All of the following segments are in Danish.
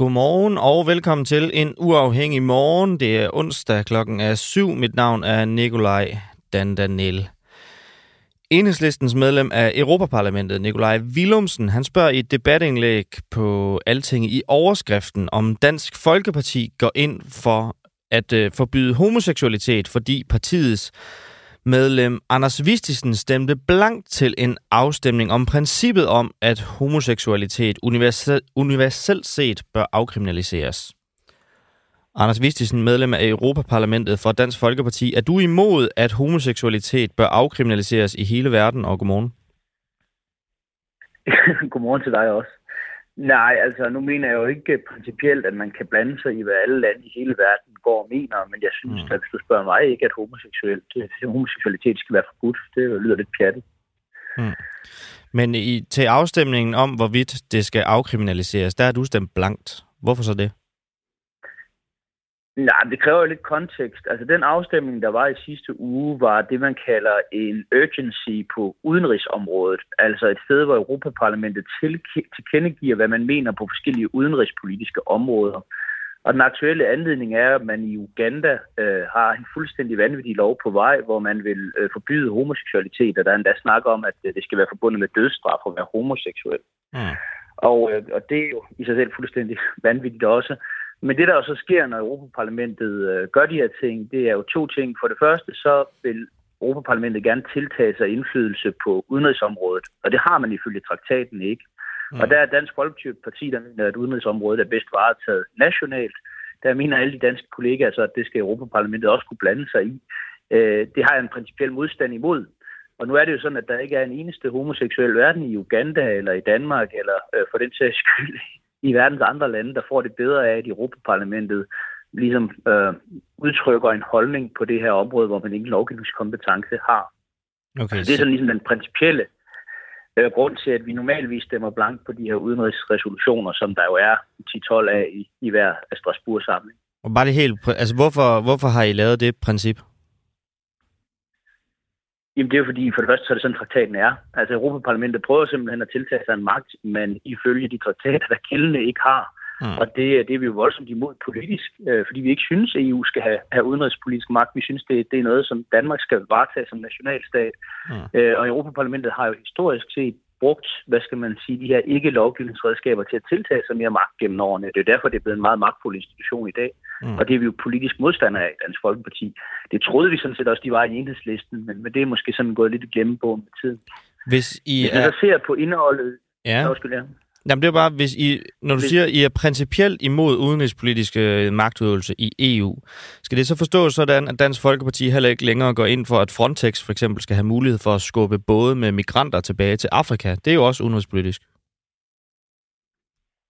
Godmorgen og velkommen til en uafhængig morgen. Det er onsdag klokken er syv. Mit navn er Nikolaj Dandanel. Enhedslistens medlem af Europaparlamentet, Nikolaj Willumsen, han spørger i et debatindlæg på Alting i overskriften, om Dansk Folkeparti går ind for at øh, forbyde homoseksualitet, fordi partiets medlem Anders Vistisen stemte blankt til en afstemning om princippet om, at homoseksualitet universel, universelt set bør afkriminaliseres. Anders Vistisen, medlem af Europaparlamentet for Dansk Folkeparti. Er du imod, at homoseksualitet bør afkriminaliseres i hele verden, og godmorgen? godmorgen til dig også. Nej, altså nu mener jeg jo ikke principielt, at man kan blande sig i, hvad alle lande i hele verden går og mener, men jeg synes, mm. at hvis du spørger mig ikke, at homoseksualitet skal være forbudt. Det lyder lidt pjattet. Mm. Men i, til afstemningen om, hvorvidt det skal afkriminaliseres, der er du stemt blankt. Hvorfor så det? Nej, det kræver jo lidt kontekst. Altså den afstemning, der var i sidste uge, var det, man kalder en urgency på udenrigsområdet. Altså et sted, hvor Europaparlamentet tilkendegiver, hvad man mener på forskellige udenrigspolitiske områder. Og den aktuelle anledning er, at man i Uganda øh, har en fuldstændig vanvittig lov på vej, hvor man vil øh, forbyde homoseksualitet, og der er endda snak om, at øh, det skal være forbundet med dødsstraf at være homoseksuel. Mm. Og, øh, og det er jo i sig selv fuldstændig vanvittigt også. Men det, der jo så sker, når Europaparlamentet øh, gør de her ting, det er jo to ting. For det første, så vil Europaparlamentet gerne tiltage sig indflydelse på udenrigsområdet, og det har man ifølge traktaten ikke. Mm. Og der er Dansk Folkeparti, der mener, at udenrigsområdet er bedst varetaget nationalt. Der mener alle de danske kollegaer så, at det skal Europaparlamentet også kunne blande sig i. Øh, det har jeg en principiel modstand imod. Og nu er det jo sådan, at der ikke er en eneste homoseksuel verden i Uganda eller i Danmark, eller øh, for den sags skyld i verdens andre lande, der får det bedre af, at Europaparlamentet ligesom øh, udtrykker en holdning på det her område, hvor man ingen lovgivningskompetence har. Okay, det er sådan ligesom den principielle øh, grund til, at vi normalvis stemmer blank på de her udenrigsresolutioner, som der jo er 10-12 af i, i hver Strasbourg-samling. Og bare det helt, altså hvorfor, hvorfor har I lavet det princip? Jamen det er jo fordi, for det første så er det sådan, traktaten er. Altså Europaparlamentet prøver simpelthen at tiltage sig en magt, men ifølge de traktater, der gældende ikke har. Mm. Og det, det er vi jo voldsomt imod politisk, øh, fordi vi ikke synes, at EU skal have, have udenrigspolitisk magt. Vi synes, det, det er noget, som Danmark skal varetage som nationalstat. Mm. Øh, og Europaparlamentet har jo historisk set brugt, hvad skal man sige, de her ikke-lovgivningsredskaber til at tiltage sig mere magt gennem årene. Det er derfor, det er blevet en meget magtfuld institution i dag. Mm. Og det er vi jo politisk modstandere af i Dansk Folkeparti. Det troede vi sådan set også, de var i enhedslisten, men, men det er måske sådan gået lidt glemme på med tiden. Hvis I Hvis er... ser på indholdet... Ja. Nå, Jamen det er bare, hvis I, når du hvis... siger, at I er principielt imod udenrigspolitiske øh, magtudøvelse i EU, skal det så forstås sådan, at Dansk Folkeparti heller ikke længere går ind for, at Frontex for eksempel skal have mulighed for at skubbe både med migranter tilbage til Afrika? Det er jo også udenrigspolitisk.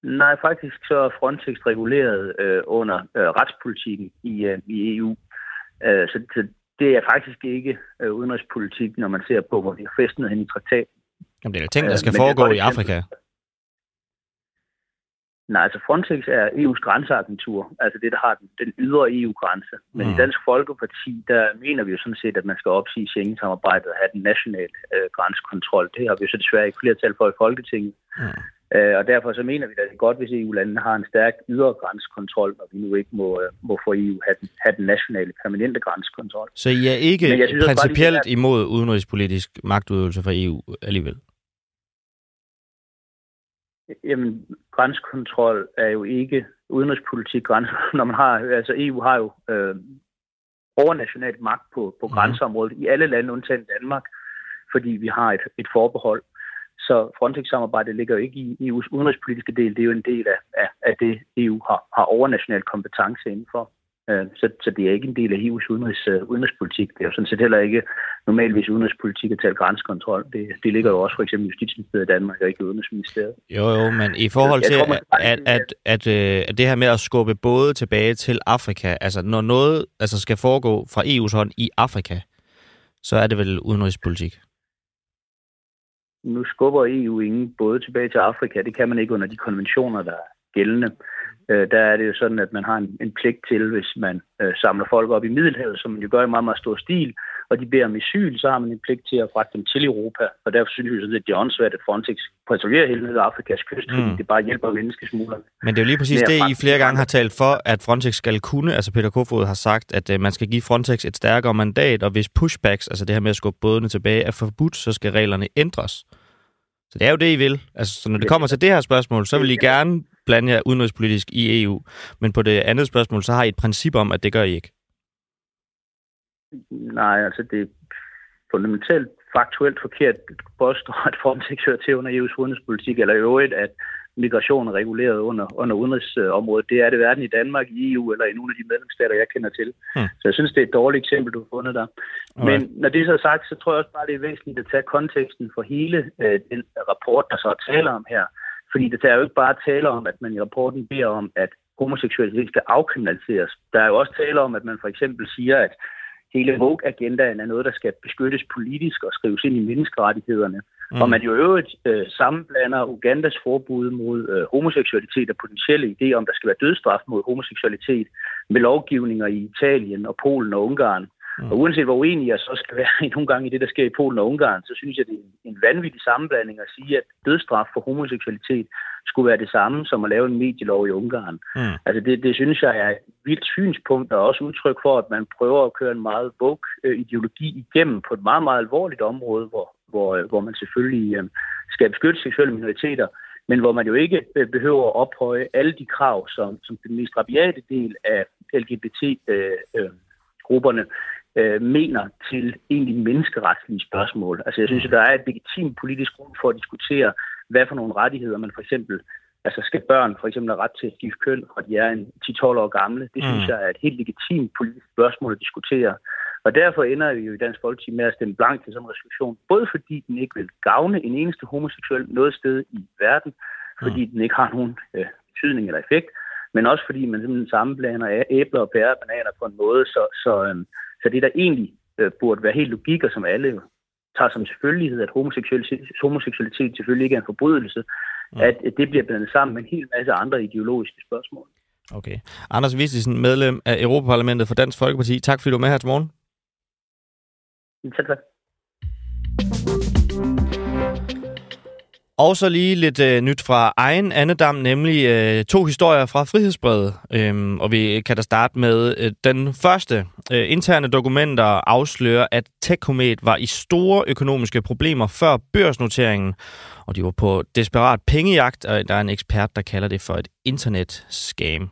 Nej, faktisk så er Frontex reguleret øh, under øh, retspolitikken i, øh, i EU. Øh, så, så det er faktisk ikke øh, udenrigspolitik, når man ser på, hvor vi har festnet hen i traktaten. Jamen, det er ting, der skal øh, foregå i Afrika. Nej, altså Frontex er EU's grænseagentur, altså det, der har den, den ydre EU-grænse. Men mm. i Dansk Folkeparti, der mener vi jo sådan set, at man skal opsige Schengen-samarbejdet og have den nationale øh, grænsekontrol. Det har vi jo så desværre ikke flertal for i Folketinget. Mm. Øh, og derfor så mener vi, at det er godt, hvis EU-landene har en stærk ydre grænsekontrol, og vi nu ikke må, øh, må få EU have den, have den nationale permanente grænsekontrol. Så I er ikke synes, principielt bare, imod udenrigspolitisk magtudøvelse fra EU alligevel? Jamen, grænsekontrol er jo ikke udenrigspolitik. Når man har, altså EU har jo øh, overnationalt magt på, på mm. grænseområdet i alle lande, undtagen Danmark, fordi vi har et, et forbehold. Så Frontex-samarbejdet ligger jo ikke i EU's udenrigspolitiske del. Det er jo en del af, af, af det, EU har, har overnational kompetence indenfor. Øh, så, så det er ikke en del af EU's udenrigs, uh, udenrigspolitik. Det er jo sådan set heller ikke normalvis udenrigspolitik at tale grænsekontrol. Det, det ligger jo også for eksempel i Justitsministeriet i Danmark og ikke i Udenrigsministeriet. Jo, jo, men i forhold til, tror, at, at, at, at, at det her med at skubbe både tilbage til Afrika, altså når noget altså skal foregå fra EU's hånd i Afrika, så er det vel udenrigspolitik? Nu skubber EU ingen både tilbage til Afrika. Det kan man ikke under de konventioner, der er gældende. Øh, der er det jo sådan, at man har en, en pligt til, hvis man øh, samler folk op i Middelhavet, som man jo gør i meget, meget stor stil, og de beder om asyl, så har man en pligt til at fragte dem til Europa. Og derfor synes vi, at det er åndssvært, at Frontex patruljerer hele Afrikas kyst, mm. fordi det bare hjælper menneskesmuglerne. Men det er jo lige præcis det, I flere gange har talt for, at Frontex skal kunne. Altså Peter Kofod har sagt, at uh, man skal give Frontex et stærkere mandat, og hvis pushbacks, altså det her med at skubbe bådene tilbage, er forbudt, så skal reglerne ændres. Så det er jo det, I vil. Altså, så når det kommer til det her spørgsmål, så vil I gerne blande jer udenrigspolitisk i EU. Men på det andet spørgsmål, så har I et princip om, at det gør I ikke. Nej, altså det er fundamentalt faktuelt forkert påstår, at Frontex hører til under EU's udenrigspolitik, eller i øvrigt, at migration er reguleret under, under udenrigsområdet. Det er det hverken i Danmark, i EU eller i nogle af de medlemsstater, jeg kender til. Hmm. Så jeg synes, det er et dårligt eksempel, du har fundet der. Okay. Men når det så er sagt, så tror jeg også bare, det er væsentligt at tage konteksten for hele øh, den rapport, der så er tale om her. Fordi det er jo ikke bare tale om, at man i rapporten beder om, at homoseksualitet skal afkriminaliseres. Der er jo også tale om, at man for eksempel siger, at hele Vogue-agendaen er noget, der skal beskyttes politisk og skrives ind i menneskerettighederne. Mm. Og man jo øvrigt øh, sammenblander Ugandas forbud mod øh, homoseksualitet og potentielle idéer om, der skal være dødsstraf mod homoseksualitet med lovgivninger i Italien og Polen og Ungarn. Mm. Og uanset hvor uenig jeg så skal være nogle gange i det, der sker i Polen og Ungarn, så synes jeg, det er en vanvittig sammenblanding at sige, at dødsstraf for homoseksualitet skulle være det samme som at lave en medielov i Ungarn. Mm. Altså det, det synes jeg er et vildt synspunkt, og også udtryk for, at man prøver at køre en meget bog ideologi igennem på et meget, meget alvorligt område, hvor, hvor, hvor man selvfølgelig øh, skal beskytte seksuelle minoriteter, men hvor man jo ikke øh, behøver at ophøje alle de krav, som, som den mest rabiate del af LGBT-grupperne øh, mener til egentlig menneskeretslige spørgsmål. Altså jeg synes, at der er et legitimt politisk grund for at diskutere, hvad for nogle rettigheder man for eksempel, altså skal børn for eksempel have ret til at skifte køn, og de er en 10-12 år gamle. Det synes mm. jeg er et helt legitimt politisk spørgsmål at diskutere. Og derfor ender vi jo i Dansk Folkeparti med at stemme blank til sådan en resolution, både fordi den ikke vil gavne en eneste homoseksuel noget sted i verden, fordi mm. den ikke har nogen øh, betydning eller effekt, men også fordi man simpelthen sammenblander æbler og pærer og bananer på en måde, så, så, øh, så det der egentlig øh, burde være helt logik, og som alle tager som selvfølgelighed, at homoseksualitet, homoseksualitet selvfølgelig ikke er en forbrydelse, mm. at det bliver blandet sammen med en hel masse andre ideologiske spørgsmål. Okay. Anders Vistisen, medlem af Europaparlamentet for Dansk Folkeparti. Tak fordi du er med her til morgen. Tak, tak. Og så lige lidt øh, nyt fra egen andedam, nemlig øh, to historier fra Frihedsbrevet. Øhm, og vi kan da starte med øh, den første. Øh, interne dokumenter afslører, at Techcomet var i store økonomiske problemer før børsnoteringen, og de var på desperat pengejagt, og der er en ekspert, der kalder det for et internet-scam.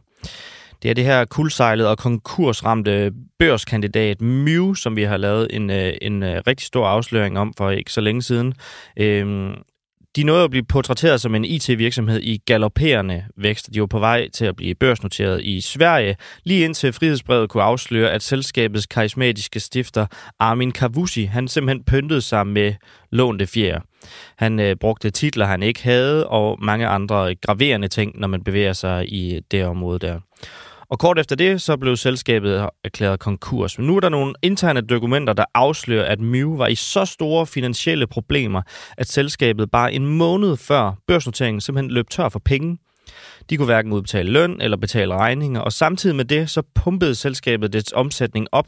Det er det her kuldsejlede og konkursramte børskandidat Mew, som vi har lavet en, øh, en, øh, rigtig stor afsløring om for ikke så længe siden. Øhm, de nåede at blive portrætteret som en IT-virksomhed i galopperende vækst. De var på vej til at blive børsnoteret i Sverige, lige indtil Frihedsbrevet kunne afsløre, at selskabets karismatiske stifter Armin Kavusi, han simpelthen pyntede sig med lånte fjer. Han øh, brugte titler, han ikke havde, og mange andre graverende ting, når man bevæger sig i det område der. Og kort efter det, så blev selskabet erklæret konkurs. Men nu er der nogle interne dokumenter, der afslører, at Mew var i så store finansielle problemer, at selskabet bare en måned før børsnoteringen simpelthen løb tør for penge. De kunne hverken udbetale løn eller betale regninger, og samtidig med det, så pumpede selskabet dets omsætning op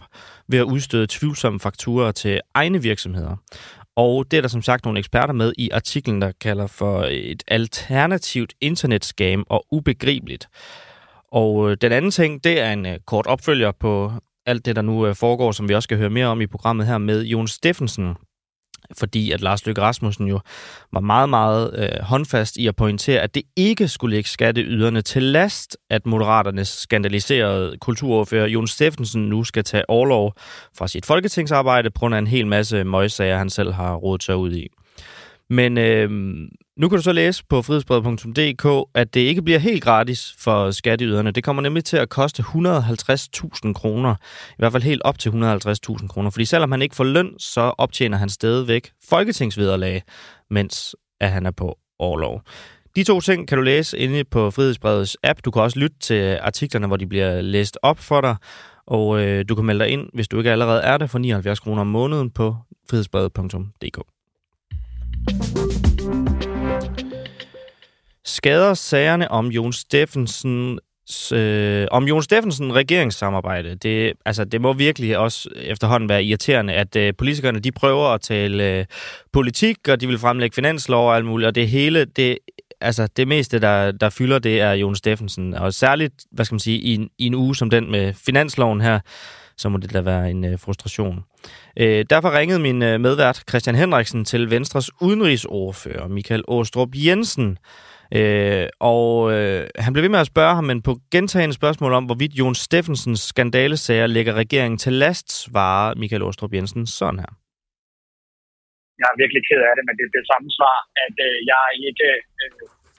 ved at udstøde tvivlsomme fakturer til egne virksomheder. Og det er der som sagt nogle eksperter med i artiklen, der kalder for et alternativt internetskam og ubegribeligt. Og øh, den anden ting, det er en øh, kort opfølger på alt det, der nu øh, foregår, som vi også skal høre mere om i programmet her med Jon Steffensen, fordi at Lars Løkke Rasmussen jo var meget, meget øh, håndfast i at pointere, at det ikke skulle lægge skatteyderne til last, at Moderaternes skandaliserede kulturordfører Jon Steffensen nu skal tage overlov fra sit folketingsarbejde på grund af en hel masse møgssager, han selv har rodet sig ud i. Men øh, nu kan du så læse på frihedsbrevet.dk, at det ikke bliver helt gratis for skatteyderne. Det kommer nemlig til at koste 150.000 kroner. I hvert fald helt op til 150.000 kroner. Fordi selvom han ikke får løn, så optjener han stadigvæk folketingsvederlag, mens at han er på overlov. De to ting kan du læse inde på Frihedsbrevets app. Du kan også lytte til artiklerne, hvor de bliver læst op for dig. Og øh, du kan melde dig ind, hvis du ikke allerede er det, for 79 kroner om måneden på frihedsbrevet.dk. Skader sagerne om Jon Steffensen øh, om Jon Steffensen regeringssamarbejde. Det, altså, det må virkelig også efterhånden være irriterende, at øh, politikerne de prøver at tale øh, politik, og de vil fremlægge finanslov og alt muligt, og det hele, det, altså, det meste, der, der fylder, det er Jon Steffensen. Og særligt, hvad skal man sige, i en, i en uge som den med finansloven her, så må det da være en øh, frustration. Øh, derfor ringede min øh, medvært Christian Henriksen til Venstres udenrigsordfører Michael Åstrup Jensen, Øh, og øh, han blev ved med at spørge ham, men på gentagende spørgsmål om, hvorvidt Jon Steffensens skandalesager lægger regeringen til last, svarer Michael Åstrup Jensen sådan her. Jeg er virkelig ked af det, men det er det samme svar, at øh, jeg ikke øh,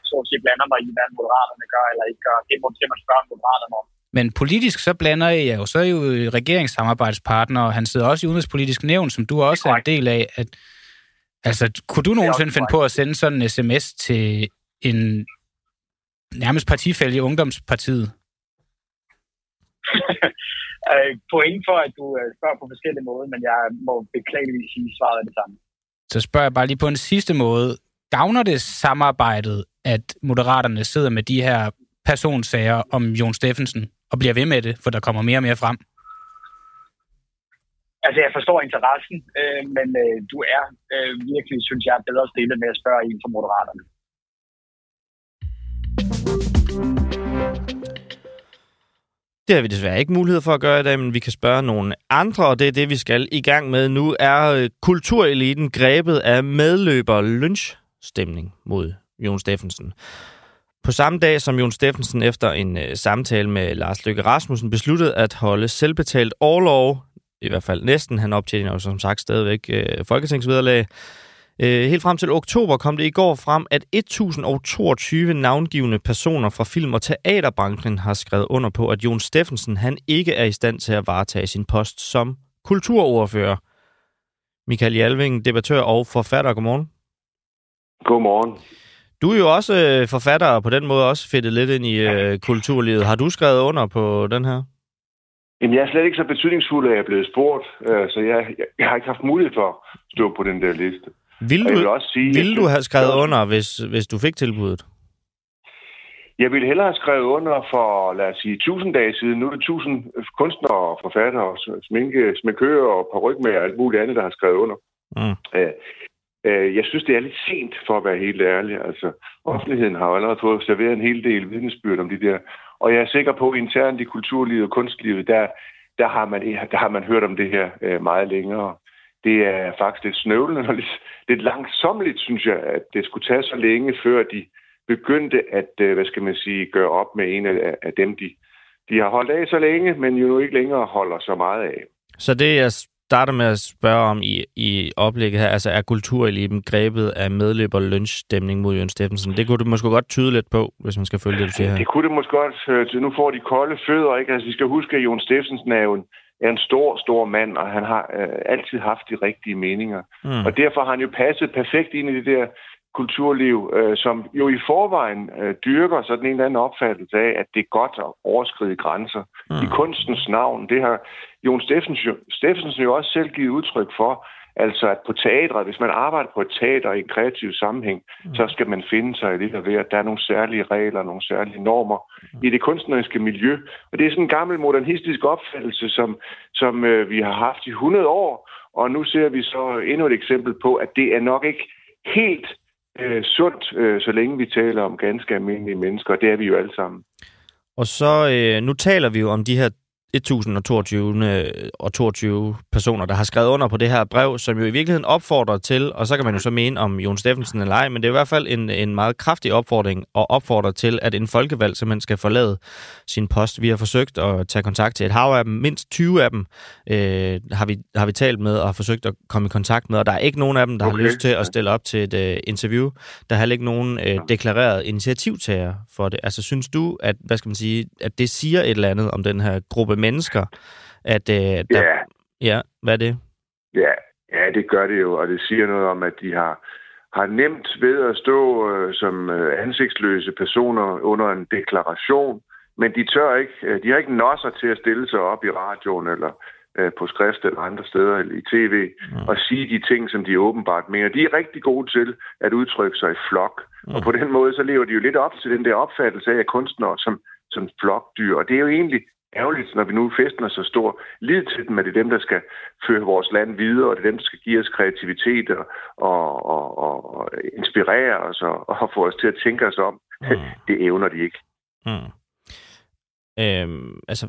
så at sige, blander mig i, hvad Moderaterne gør eller ikke gør. Det må man spørge Moderaterne om. Men politisk så blander jeg jo, så er jo regeringssamarbejdspartner, og han sidder også i udenrigspolitisk nævn, som du også er, er en del af. At, altså, kunne du nogensinde finde på at sende sådan en sms til en nærmest partifælde i Ungdomspartiet? øh, point for, at du øh, spørger på forskellige måder, men jeg må beklageligvis sige, svaret er det samme. Så spørger jeg bare lige på en sidste måde. Gavner det samarbejdet, at Moderaterne sidder med de her personsager om Jon Steffensen og bliver ved med det, for der kommer mere og mere frem? Altså, jeg forstår interessen, øh, men øh, du er øh, virkelig, synes jeg, bedre stillet med at spørge en fra Moderaterne. Det har vi desværre ikke mulighed for at gøre i dag, men vi kan spørge nogle andre, og det er det, vi skal i gang med nu. Er øh, kultureliten grebet af medløber lynchstemning mod Jon Steffensen? På samme dag som Jon Steffensen efter en øh, samtale med Lars Løkke Rasmussen besluttede at holde selvbetalt overlov, i hvert fald næsten, han optjener jo som sagt stadigvæk uh, folketingsvederlag, Øh, helt frem til oktober kom det i går frem, at 1022 navngivende personer fra film- og teaterbranchen har skrevet under på, at Jon Steffensen han ikke er i stand til at varetage sin post som kulturordfører. Michael Jalving, debattør og forfatter. Godmorgen. Godmorgen. Du er jo også øh, forfatter og på den måde også fedtet lidt ind i øh, kulturlivet. Har du skrevet under på den her? Jamen, jeg er slet ikke så betydningsfuld, at jeg er blevet spurgt, øh, så jeg, jeg, jeg har ikke haft mulighed for at stå på den der liste. Vil du, også sige, vil du have skrevet under, hvis, hvis du fik tilbuddet? Jeg ville hellere have skrevet under for, lad os sige, 1000 dage siden. Nu er det 1000 kunstnere, forfattere, sminke, sminkører og paryk med og alt muligt andet, der har skrevet under. Mm. Øh, øh, jeg synes, det er lidt sent, for at være helt ærlig. Altså, offentligheden har jo allerede fået serveret en hel del vidnesbyrd om de der. Og jeg er sikker på, at internt i kulturlivet og kunstlivet, der, der, har, man, der har man hørt om det her øh, meget længere det er faktisk lidt snøvlende og lidt, lidt langsomligt, synes jeg, at det skulle tage så længe, før de begyndte at, øh, hvad skal man sige, gøre op med en af, af dem, de, de har holdt af så længe, men jo nu ikke længere holder så meget af. Så det, jeg starter med at spørge om i, i oplægget her, altså er kultureliten grebet af medløber lønsstemning mod Jørgen Steffensen? Det kunne du måske godt tyde lidt på, hvis man skal følge det, du siger her. Det kunne det måske godt. Øh, nu får de kolde fødder, ikke? Altså, vi skal huske, at Jon Steffensen er jo en, er en stor, stor mand, og han har øh, altid haft de rigtige meninger. Mm. Og derfor har han jo passet perfekt ind i det der kulturliv, øh, som jo i forvejen øh, dyrker sådan en eller anden opfattelse af, at det er godt at overskride grænser. Mm. I kunstens navn, det har Jon Steffensen, Steffensen jo også selv givet udtryk for, Altså at på teatret, hvis man arbejder på et teater i en kreativ sammenhæng, mm. så skal man finde sig lidt af at Der er nogle særlige regler, nogle særlige normer mm. i det kunstneriske miljø. Og det er sådan en gammel modernistisk opfattelse, som, som øh, vi har haft i 100 år. Og nu ser vi så endnu et eksempel på, at det er nok ikke helt øh, sundt, øh, så længe vi taler om ganske almindelige mennesker. Og det er vi jo alle sammen. Og så, øh, nu taler vi jo om de her 1022 og 22 personer, der har skrevet under på det her brev, som jo i virkeligheden opfordrer til, og så kan man jo så mene om Jon Steffensen eller ej, men det er i hvert fald en, en meget kraftig opfordring og opfordrer til, at en folkevalg simpelthen skal forlade sin post. Vi har forsøgt at tage kontakt til et hav af dem, mindst 20 af dem øh, har, vi, har vi talt med og har forsøgt at komme i kontakt med, og der er ikke nogen af dem, der okay. har lyst til at stille op til et uh, interview. Der er heller ikke nogen uh, deklareret initiativtager for det. Altså synes du, at, hvad skal man sige, at det siger et eller andet om den her gruppe mennesker, at øh, der... Ja. Ja, hvad er det? Ja, ja, det gør det jo, og det siger noget om, at de har, har nemt ved at stå øh, som øh, ansigtsløse personer under en deklaration, men de tør ikke, øh, de har ikke nosser til at stille sig op i radioen eller øh, på skrift eller andre steder eller i tv mm. og sige de ting, som de åbenbart mener. De er rigtig gode til at udtrykke sig i flok. Mm. Og på den måde, så lever de jo lidt op til den der opfattelse af, kunstnere, som som flokdyr. Og det er jo egentlig ærgerligt, når vi nu festner så stor lid til dem, at det er dem, der skal føre vores land videre, og det er dem, der skal give os kreativitet og, og, og, og inspirere os og, og få os til at tænke os om. Mm. Det evner de ikke. Mm. Øhm, altså,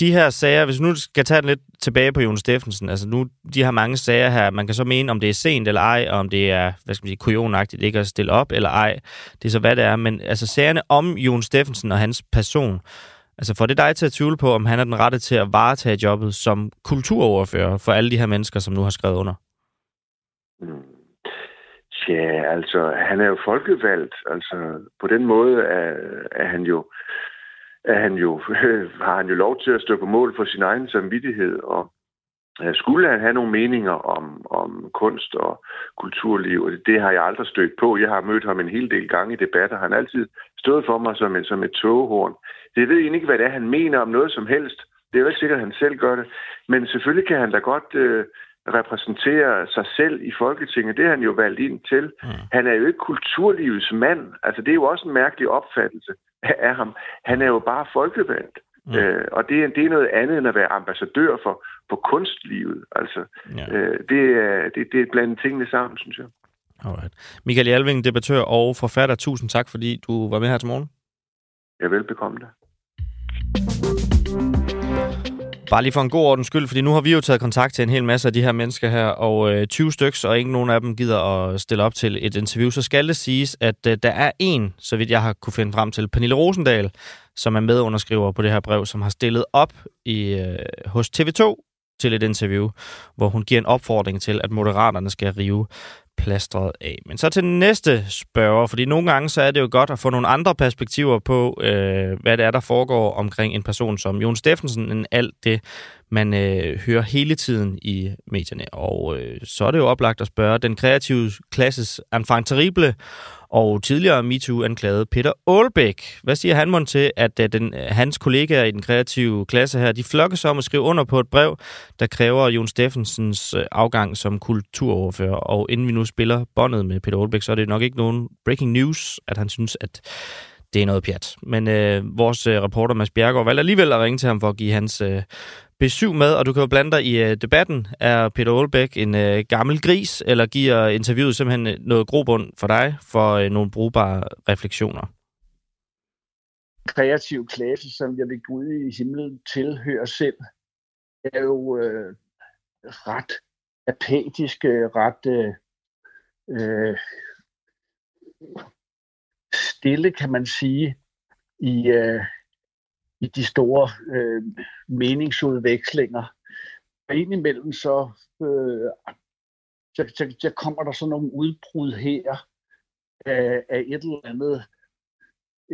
de her sager, hvis nu skal tage den lidt tilbage på Jon Steffensen, altså nu, de har mange sager her, man kan så mene, om det er sent eller ej, og om det er, hvad skal man sige, kujonagtigt ikke at stille op eller ej, det er så hvad det er, men altså sagerne om Jon Steffensen og hans person, altså får det dig til at tvivle på, om han er den rette til at varetage jobbet som kulturoverfører for alle de her mennesker, som nu har skrevet under? Mm. Ja, altså, han er jo folkevalgt, altså på den måde er, er han jo er han jo, har han jo lov til at stå på mål for sin egen samvittighed, og skulle han have nogle meninger om, om kunst og kulturliv, og det, det har jeg aldrig stødt på. Jeg har mødt ham en hel del gange i debatter. Han har altid stået for mig som, en, som et togehorn. Det jeg ved egentlig ikke, hvad det er, han mener om noget som helst. Det er jo ikke sikkert, at han selv gør det. Men selvfølgelig kan han da godt øh, repræsentere sig selv i Folketinget. Det er han jo valgt ind til. Mm. Han er jo ikke kulturlivets mand. Altså, det er jo også en mærkelig opfattelse af ham. Han er jo bare folkevalgt. Mm. Øh, og det er, det er noget andet end at være ambassadør for, for kunstlivet. Altså, ja. øh, det, er, det, det er blandt tingene sammen, synes jeg. Alright. Michael Jalving, debattør og forfatter, tusind tak, fordi du var med her til morgen. Jeg er velbekomme det. Bare lige for en god ordens skyld, fordi nu har vi jo taget kontakt til en hel masse af de her mennesker her, og øh, 20 stykker, og ingen nogen af dem gider at stille op til et interview, så skal det siges, at øh, der er en, så vidt jeg har kunne finde frem til, Pernille Rosendal, som er medunderskriver på det her brev, som har stillet op i, øh, hos TV2 til et interview, hvor hun giver en opfordring til, at moderaterne skal rive plastret af. Men så til den næste spørger, fordi nogle gange så er det jo godt at få nogle andre perspektiver på, øh, hvad det er, der foregår omkring en person som Jon Steffensen, end alt det, man øh, hører hele tiden i medierne. Og øh, så er det jo oplagt at spørge den kreative klasses enfant terrible, og tidligere MeToo anklagede Peter Aalbæk. Hvad siger han mon til, at øh, den, øh, hans kollegaer i den kreative klasse her, de flokkes om at skrive under på et brev, der kræver Jon Steffensens øh, afgang som kulturoverfører. Og inden vi nu spiller båndet med Peter Aalbæk, så er det nok ikke nogen breaking news, at han synes, at det er noget pjat. Men øh, vores øh, reporter Mads Bjergaard valgte alligevel at ringe til ham for at give hans øh, besøg med, og du kan jo blande dig i øh, debatten. Er Peter Aalbæk en øh, gammel gris, eller giver interviewet simpelthen øh, noget grobund for dig for øh, nogle brugbare refleksioner? Kreativ klasse, som jeg vil gå ud i himlen tilhører selv, er jo øh, ret apatisk, øh, ret øh, øh stille, kan man sige, i, øh, i de store øh, meningsudvekslinger. Og indimellem så, øh, så, så, så kommer der sådan nogle udbrud her af, af et eller andet,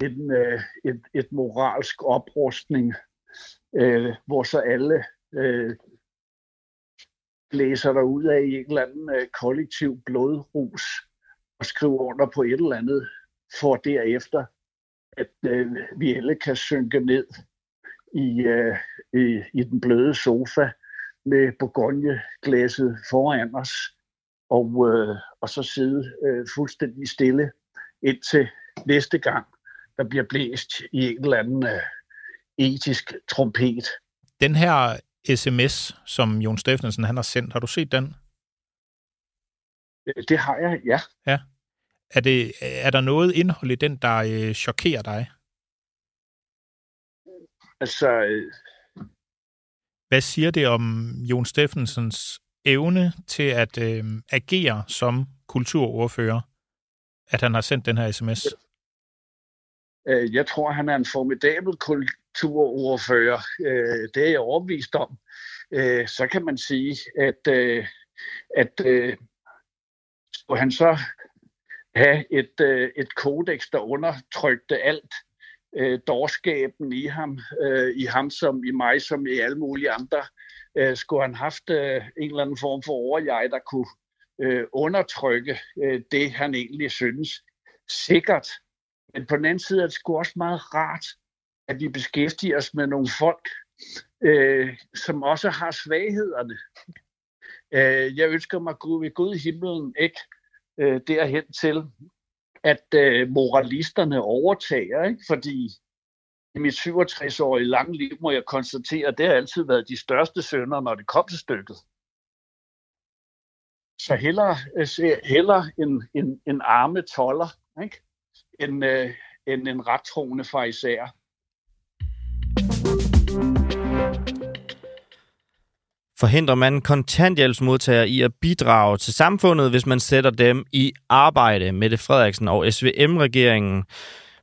en, øh, et, et moralsk oprustning, øh, hvor så alle øh, blæser der ud af i en eller anden øh, kollektiv blodrus og skriver under på et eller andet, for derefter at øh, vi alle kan synke ned i, øh, i, i den bløde sofa med Bourgogne-glasset foran os, og, øh, og så sidde øh, fuldstændig stille indtil næste gang, der bliver blæst i en eller anden øh, etisk trompet. Den her sms, som Jon Steffensen han har sendt, har du set den? Det har jeg, ja. Ja. Er, det, er der noget indhold i den, der øh, chokerer dig? Altså... Øh... Hvad siger det om Jon Steffensens evne til at øh, agere som kulturordfører, at han har sendt den her sms? Øh, jeg tror, han er en formidabel kulturordfører. Øh, det er jeg overbevist om. Øh, så kan man sige, at, at skulle han så have et, øh, et kodex, der undertrykte alt øh, dårskaben i ham, øh, i ham som i mig, som i alle mulige andre. Øh, skulle han haft øh, en eller anden form for overjeg, der kunne øh, undertrykke øh, det, han egentlig synes. Sikkert. Men på den anden side er det sgu også meget rart, at vi beskæftiger os med nogle folk, øh, som også har svaghederne. Øh, jeg ønsker mig Gud ved Gud i himlen ikke øh, derhen til, at øh, moralisterne overtager, ikke? fordi i mit 67-årige lange liv, må jeg konstatere, at det har altid været de største sønder, når det kom til stykket. Så hellere, øh, hellere en, en, en arme toller, ikke? End, øh, end en rettroende fra især. Forhindrer man kontanthjælpsmodtagere i at bidrage til samfundet, hvis man sætter dem i arbejde? Mette Frederiksen og SVM-regeringen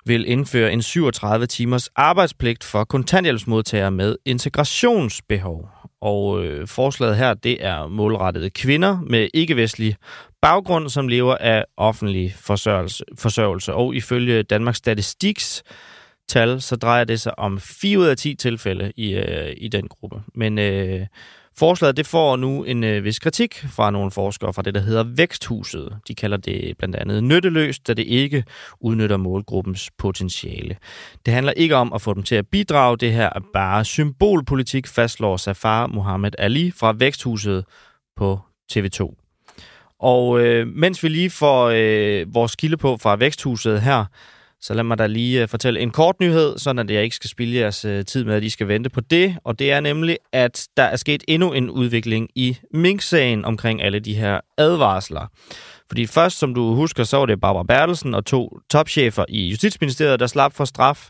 vil indføre en 37 timers arbejdspligt for kontanthjælpsmodtagere med integrationsbehov. Og øh, forslaget her, det er målrettede kvinder med ikke-vestlig baggrund, som lever af offentlig forsørgelse. forsørgelse. Og ifølge Danmarks Statistiks tal, så drejer det sig om 4 ud af 10 tilfælde i, øh, i den gruppe. Men øh, Forslaget det får nu en øh, vis kritik fra nogle forskere fra det, der hedder Væksthuset. De kalder det blandt andet nytteløst, da det ikke udnytter målgruppens potentiale. Det handler ikke om at få dem til at bidrage. Det her er bare symbolpolitik, fastslår Safar Mohammed Ali fra Væksthuset på TV2. Og øh, mens vi lige får øh, vores kilde på fra Væksthuset her, så lad mig da lige øh, fortælle en kort nyhed, sådan at jeg ikke skal spille jeres øh, tid med, at I skal vente på det. Og det er nemlig, at der er sket endnu en udvikling i Mink-sagen omkring alle de her advarsler. Fordi først, som du husker, så var det Barbara Bertelsen og to topchefer i Justitsministeriet, der slap for straf.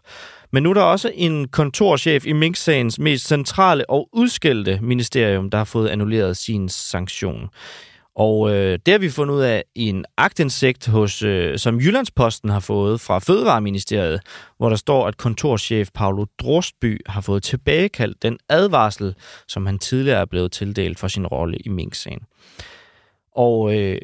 Men nu er der også en kontorchef i Mink-sagens mest centrale og udskældte ministerium, der har fået annulleret sin sanktion. Og øh, det har vi fundet ud af i en agtindsigt, hos, øh, som Jyllandsposten har fået fra Fødevareministeriet, hvor der står, at kontorchef Paolo Drostby har fået tilbagekaldt den advarsel, som han tidligere er blevet tildelt for sin rolle i Mink-sagen. Og øh,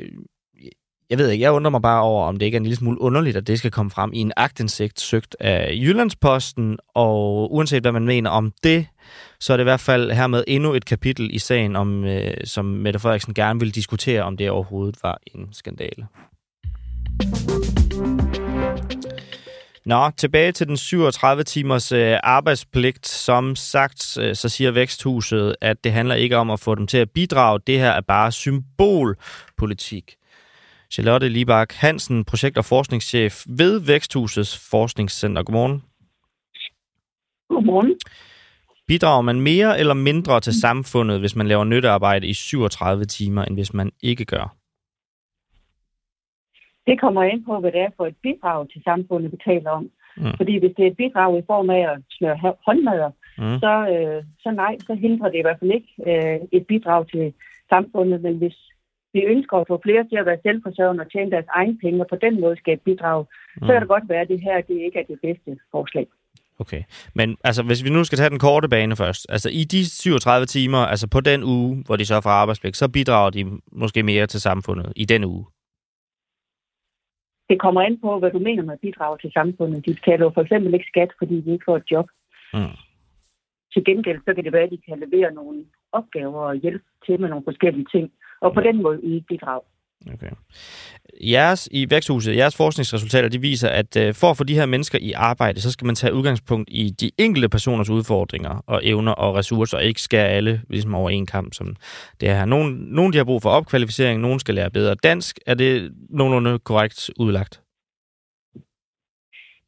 jeg ved ikke, jeg undrer mig bare over, om det ikke er en lille smule underligt, at det skal komme frem i en agtindsigt søgt af Jyllandsposten, og uanset hvad man mener om det, så er det i hvert fald hermed endnu et kapitel i sagen, om, øh, som Mette Frederiksen gerne vil diskutere, om det overhovedet var en skandale. Nå, tilbage til den 37 timers øh, arbejdspligt. Som sagt, øh, så siger Væksthuset, at det handler ikke om at få dem til at bidrage. Det her er bare symbolpolitik. Charlotte Libak Hansen, projekt- og forskningschef ved Væksthusets Forskningscenter. Godmorgen. Godmorgen. Bidrager man mere eller mindre til samfundet, hvis man laver nyttearbejde i 37 timer, end hvis man ikke gør? Det kommer ind på, hvad det er for et bidrag til samfundet, vi taler om. Mm. Fordi hvis det er et bidrag i form af at smøre håndmadder, mm. så, øh, så nej, så hindrer det i hvert fald ikke øh, et bidrag til samfundet. Men hvis vi ønsker at få flere til at være selvforsørgende og tjene deres egen penge, og på den måde skabe bidrag, mm. så kan det godt være, at det her det ikke er det bedste forslag. Okay, men altså hvis vi nu skal tage den korte bane først, altså i de 37 timer, altså på den uge, hvor de så får arbejdspligt, så bidrager de måske mere til samfundet i den uge? Det kommer an på, hvad du mener med bidrag til samfundet. De betaler jo for eksempel ikke skat, fordi de ikke får et job. Mm. Til gengæld så kan det være, at de kan levere nogle opgaver og hjælpe til med nogle forskellige ting, og på den måde yde bidrag. Okay. Jeres, I væksthuset, jeres forskningsresultater, de viser, at øh, for at få de her mennesker i arbejde, så skal man tage udgangspunkt i de enkelte personers udfordringer og evner og ressourcer, og ikke skære alle ligesom over en kamp, som det er her. Nogle, nogle de har brug for opkvalificering, nogle skal lære bedre dansk. Er det nogenlunde korrekt udlagt?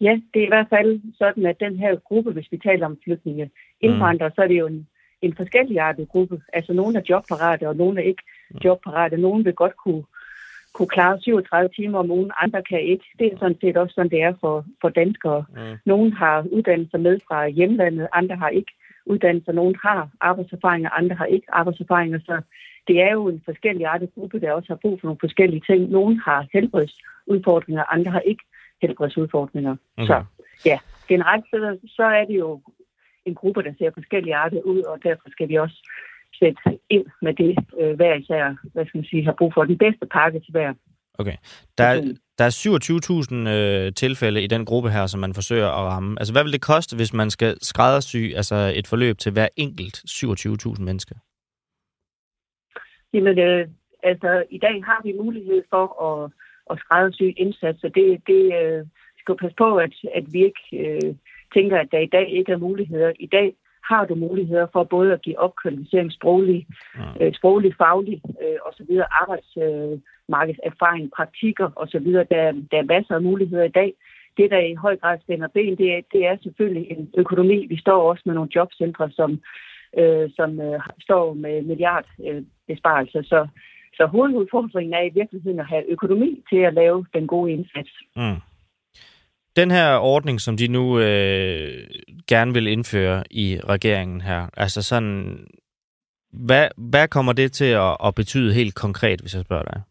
Ja, det er i hvert fald sådan, at den her gruppe, hvis vi taler om flygtninge indvandrere, mm. så er det jo en, en forskelligartet gruppe. Altså nogle er jobparate, og nogle er ikke jobparate. Nogle vil godt kunne kunne klare 37 timer om ugen, andre kan ikke. Det er sådan set også sådan, det er for, for danskere. Mm. Nogle har uddannelser med fra hjemlandet, andre har ikke uddannelser. Nogle har arbejdserfaringer, andre har ikke arbejdserfaringer. Så det er jo en forskellig artet gruppe, der også har brug for nogle forskellige ting. Nogle har helbredsudfordringer, andre har ikke helbredsudfordringer. Okay. Så ja, generelt så, så er det jo en gruppe, der ser forskellige arter ud, og derfor skal vi også sætte ind med det, øh, hver især hvad skal man sige, har brug for den bedste pakke til hver. Okay. Der er, der er 27.000 øh, tilfælde i den gruppe her, som man forsøger at ramme. Altså, hvad vil det koste, hvis man skal skræddersy altså et forløb til hver enkelt 27.000 mennesker? Jamen, øh, altså, i dag har vi mulighed for at, at skræddersy indsatser. Det, det øh, skal passe på, at, at vi ikke øh, tænker, at der i dag ikke er muligheder. I dag har du muligheder for både at give opkvalificering sproglig, ja. øh, sproglig faglig øh, osv., arbejdsmarkedserfaring, øh, praktikker osv. Der, der er masser af muligheder i dag. det, der i høj grad spænder ben, det er, det er selvfølgelig en økonomi. Vi står også med nogle jobcentre, som, øh, som øh, står med milliardbesparelser. Øh, så, så hovedudfordringen er i virkeligheden at have økonomi til at lave den gode indsats. Mm. Den her ordning, som de nu øh, gerne vil indføre i regeringen her, altså sådan, hvad, hvad kommer det til at, at betyde helt konkret, hvis jeg spørger dig?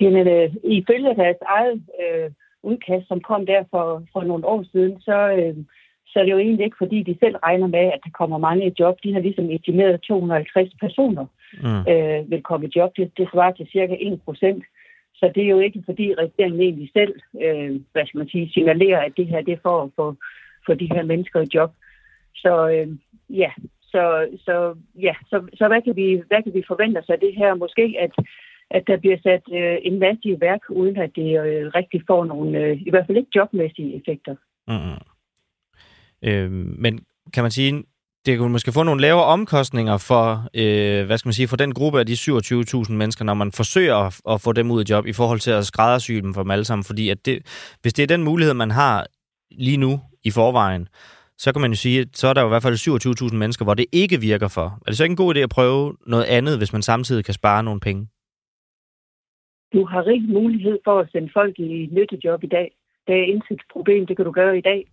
Jamen, øh, ifølge deres eget øh, udkast, som kom der for, for nogle år siden, så, øh, så er det jo egentlig ikke, fordi de selv regner med, at der kommer mange i job. De har ligesom estimeret 250 personer mm. øh, vil komme i job. Det, det svarer til cirka 1 procent. Så det er jo ikke, fordi regeringen egentlig selv, øh, hvad skal man sige, signalerer, at det her det er for at få, for de her mennesker i job. Så øh, ja, så, så, ja, så, så hvad, kan vi, hvad kan vi forvente os af det her? Måske, at, at der bliver sat øh, en masse i værk, uden at det øh, rigtig får nogle, øh, i hvert fald ikke jobmæssige effekter. Mm-hmm. Øh, men kan man sige, det kunne måske få nogle lavere omkostninger for, øh, hvad skal man sige, for den gruppe af de 27.000 mennesker, når man forsøger at, at få dem ud i job, i forhold til at skræddersy dem for dem alle sammen. Fordi at det, hvis det er den mulighed, man har lige nu i forvejen, så kan man jo sige, at så er der jo i hvert fald 27.000 mennesker, hvor det ikke virker for. Er det så ikke en god idé at prøve noget andet, hvis man samtidig kan spare nogle penge? Du har rig mulighed for at sende folk i nyttejob i dag. Det er intet problem, det kan du gøre i dag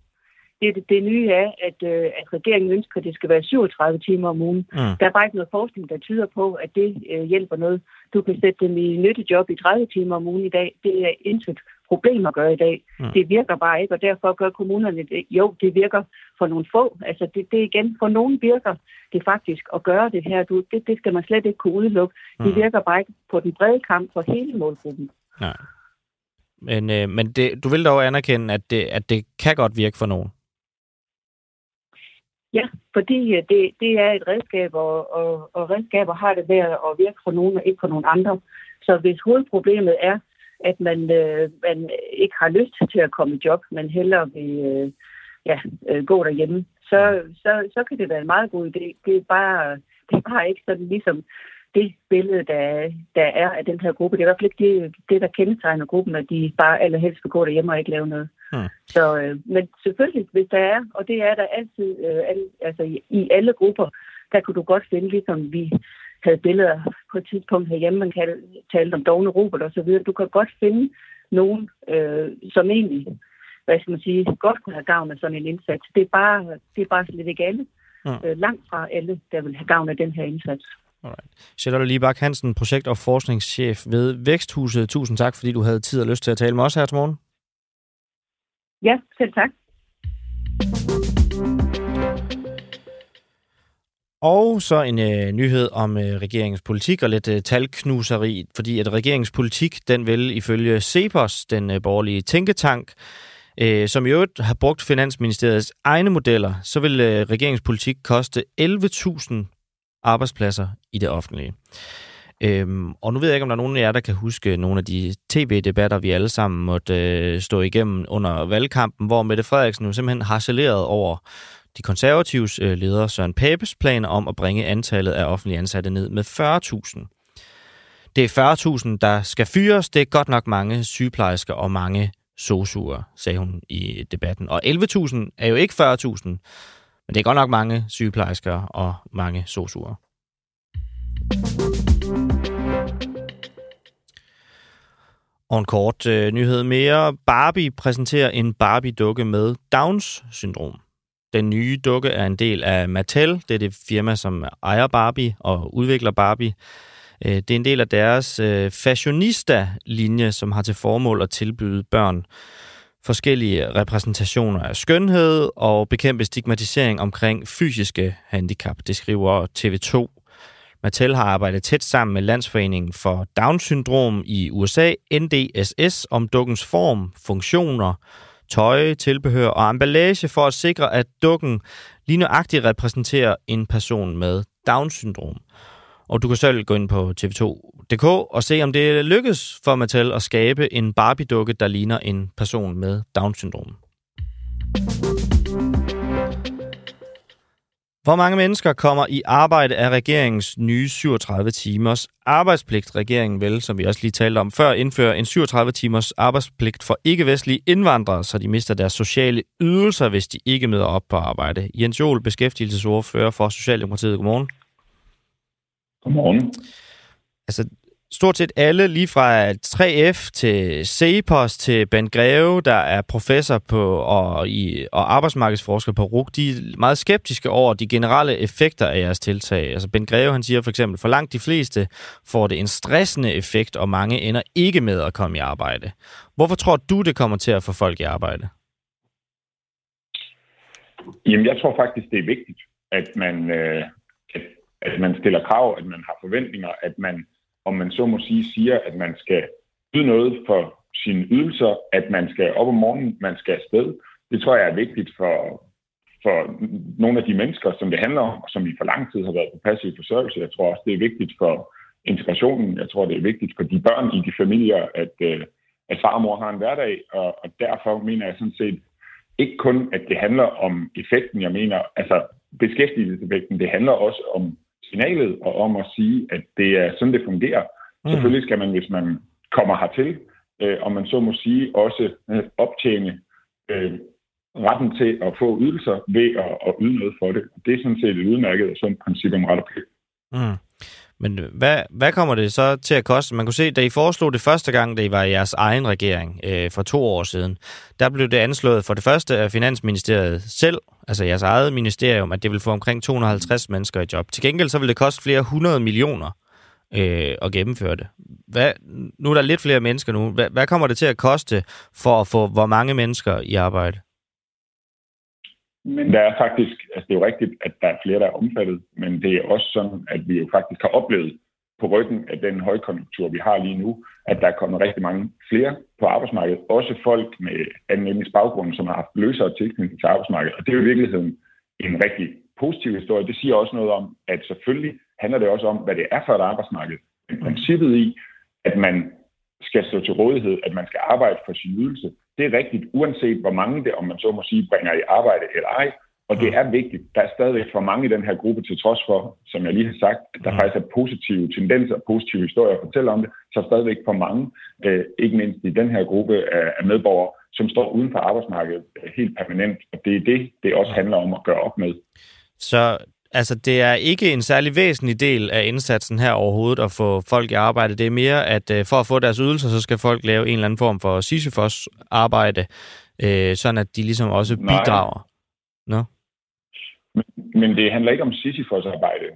det, det, det nye er, at, øh, at regeringen ønsker, at det skal være 37 timer om ugen. Mm. Der er bare ikke noget forskning, der tyder på, at det øh, hjælper noget. Du kan sætte dem i nyttejob i 30 timer om ugen i dag. Det er intet problem at gøre i dag. Mm. Det virker bare ikke, og derfor gør kommunerne det. Jo, det virker for nogle få. Altså det, det igen, for nogen virker det faktisk at gøre det her. Du, det, det skal man slet ikke kunne udelukke. Mm. Det virker bare ikke på den brede kamp for hele målgruppen. Ja. Men, øh, men det, du vil dog anerkende, at det, at det kan godt virke for nogen? Ja, fordi øh, det, det er et redskab, og, og, og redskaber har det ved at virke for nogen og ikke for nogen andre. Så hvis hovedproblemet er, at man, øh, man ikke har lyst til at komme i job, men hellere vil øh, ja, øh, gå derhjemme, så, så, så kan det være en meget god idé. Det er bare, det er bare ikke sådan ligesom det billede, der, der er af den her gruppe. Det er i hvert fald ikke det, det der kendetegner gruppen, at de bare allerhelst vil gå derhjemme og ikke lave noget. Hmm. Så, øh, men selvfølgelig, hvis der er, og det er der altid, øh, al, altså i, i alle grupper, der kunne du godt finde, ligesom vi havde billeder på et tidspunkt herhjemme, man kan tale om dogne Robert og så videre. Du kan godt finde nogen, øh, som egentlig, hvad skal man sige, godt kunne have gavn af sådan en indsats. Det er bare, det er bare slet ikke alle. Hmm. Øh, langt fra alle, der vil have gavn af den her indsats. Alright. Charlotte Libak Hansen, projekt- og forskningschef ved Væksthuset. Tusind tak, fordi du havde tid og lyst til at tale med os her til morgen. Ja, selv tak. Og så en øh, nyhed om øh, regeringens politik og lidt øh, talknuseri, fordi at regeringens politik, den vil ifølge CEPOS, den øh, borgerlige tænketank, øh, som i øvrigt har brugt Finansministeriets egne modeller, så vil øh, regeringens politik koste 11.000 arbejdspladser i det offentlige. Øhm, og nu ved jeg ikke, om der er nogen af jer, der kan huske nogle af de tv-debatter, vi alle sammen måtte øh, stå igennem under valgkampen, hvor Mette Frederiksen jo simpelthen harceleret over de konservatives øh, leder Søren Papes planer om at bringe antallet af offentlige ansatte ned med 40.000. Det er 40.000, der skal fyres. Det er godt nok mange sygeplejersker og mange sosuer, sagde hun i debatten. Og 11.000 er jo ikke 40.000, men det er godt nok mange sygeplejersker og mange sosuer. Og en kort øh, nyhed mere. Barbie præsenterer en Barbie-dukke med Downs-syndrom. Den nye dukke er en del af Mattel. Det er det firma, som ejer Barbie og udvikler Barbie. Øh, det er en del af deres øh, fashionista-linje, som har til formål at tilbyde børn forskellige repræsentationer af skønhed og bekæmpe stigmatisering omkring fysiske handicap. Det skriver TV2. Mattel har arbejdet tæt sammen med Landsforeningen for Down-syndrom i USA, NDSS, om dukkens form, funktioner, tøj, tilbehør og emballage for at sikre, at dukken lige nøjagtigt repræsenterer en person med Down-syndrom. Og du kan selv gå ind på tv2.dk og se, om det lykkes for Mattel at skabe en Barbie-dukke, der ligner en person med Down-syndrom. Hvor mange mennesker kommer i arbejde af regeringens nye 37 timers arbejdspligt? Regeringen vil, som vi også lige talte om før, indføre en 37 timers arbejdspligt for ikke-vestlige indvandrere, så de mister deres sociale ydelser, hvis de ikke møder op på arbejde. Jens Jol, beskæftigelsesordfører for Socialdemokratiet. Godmorgen. Godmorgen. Altså, stort set alle, lige fra 3F til Cepos til Ben Greve, der er professor på og, i, og arbejdsmarkedsforsker på RUG, de er meget skeptiske over de generelle effekter af jeres tiltag. Altså Ben Greve, han siger for eksempel, for langt de fleste får det en stressende effekt, og mange ender ikke med at komme i arbejde. Hvorfor tror du, det kommer til at få folk i arbejde? Jamen, jeg tror faktisk, det er vigtigt, at man, øh, at, man stiller krav, at man har forventninger, at man om man så må sige, siger, at man skal yde noget for sine ydelser, at man skal op om morgenen, man skal afsted. Det tror jeg er vigtigt for, for nogle af de mennesker, som det handler om, og som i for lang tid har været på passiv forsørgelse. Jeg tror også, det er vigtigt for integrationen. Jeg tror, det er vigtigt for de børn i de familier, at, øh, at far og mor har en hverdag, og, og derfor mener jeg sådan set ikke kun, at det handler om effekten. Jeg mener, altså beskæftigelseseffekten, det handler også om signalet og om at sige, at det er sådan, det fungerer. Mm. Selvfølgelig skal man, hvis man kommer hertil, øh, og man så må sige, også øh, optjene øh, retten til at få ydelser ved at, at yde noget for det. Det er sådan set et udmærket og sådan princip om ret og pligt. Mm. Men øh, hvad, hvad kommer det så til at koste? Man kunne se, da I foreslog det første gang, da I var i jeres egen regering øh, for to år siden, der blev det anslået for det første af Finansministeriet selv, altså jeres eget ministerium, at det vil få omkring 250 mennesker i job. Til gengæld så vil det koste flere hundrede millioner øh, at gennemføre det. Hvad, nu er der lidt flere mennesker nu. Hvad, hvad kommer det til at koste for at få hvor mange mennesker i arbejde? Men der er faktisk, altså det er jo rigtigt, at der er flere, der er omfattet, men det er også sådan, at vi jo faktisk har oplevet på ryggen af den højkonjunktur, vi har lige nu, at der er kommet rigtig mange flere på arbejdsmarkedet. Også folk med anden etnisk baggrund, som har haft løsere tilknytning til arbejdsmarkedet. Og det er jo i virkeligheden en rigtig positiv historie. Det siger også noget om, at selvfølgelig handler det også om, hvad det er for et arbejdsmarked. Men princippet i, at man skal stå til rådighed, at man skal arbejde for sin ydelse, det er rigtigt, uanset hvor mange det, om man så må sige, bringer i arbejde eller ej. Og det er vigtigt. Der er stadigvæk for mange i den her gruppe, til trods for, som jeg lige har sagt, der mm. faktisk er positive tendenser, positive historier at fortælle om det, så er stadigvæk for mange, øh, ikke mindst i den her gruppe af, af medborgere, som står uden for arbejdsmarkedet øh, helt permanent. Og det er det, det også handler om at gøre op med. Så altså, det er ikke en særlig væsentlig del af indsatsen her overhovedet at få folk i arbejde. Det er mere, at øh, for at få deres ydelser, så skal folk lave en eller anden form for Sisyfos arbejde, øh, sådan at de ligesom også bidrager. Nå? Men, men det handler ikke om Sisyfos arbejde.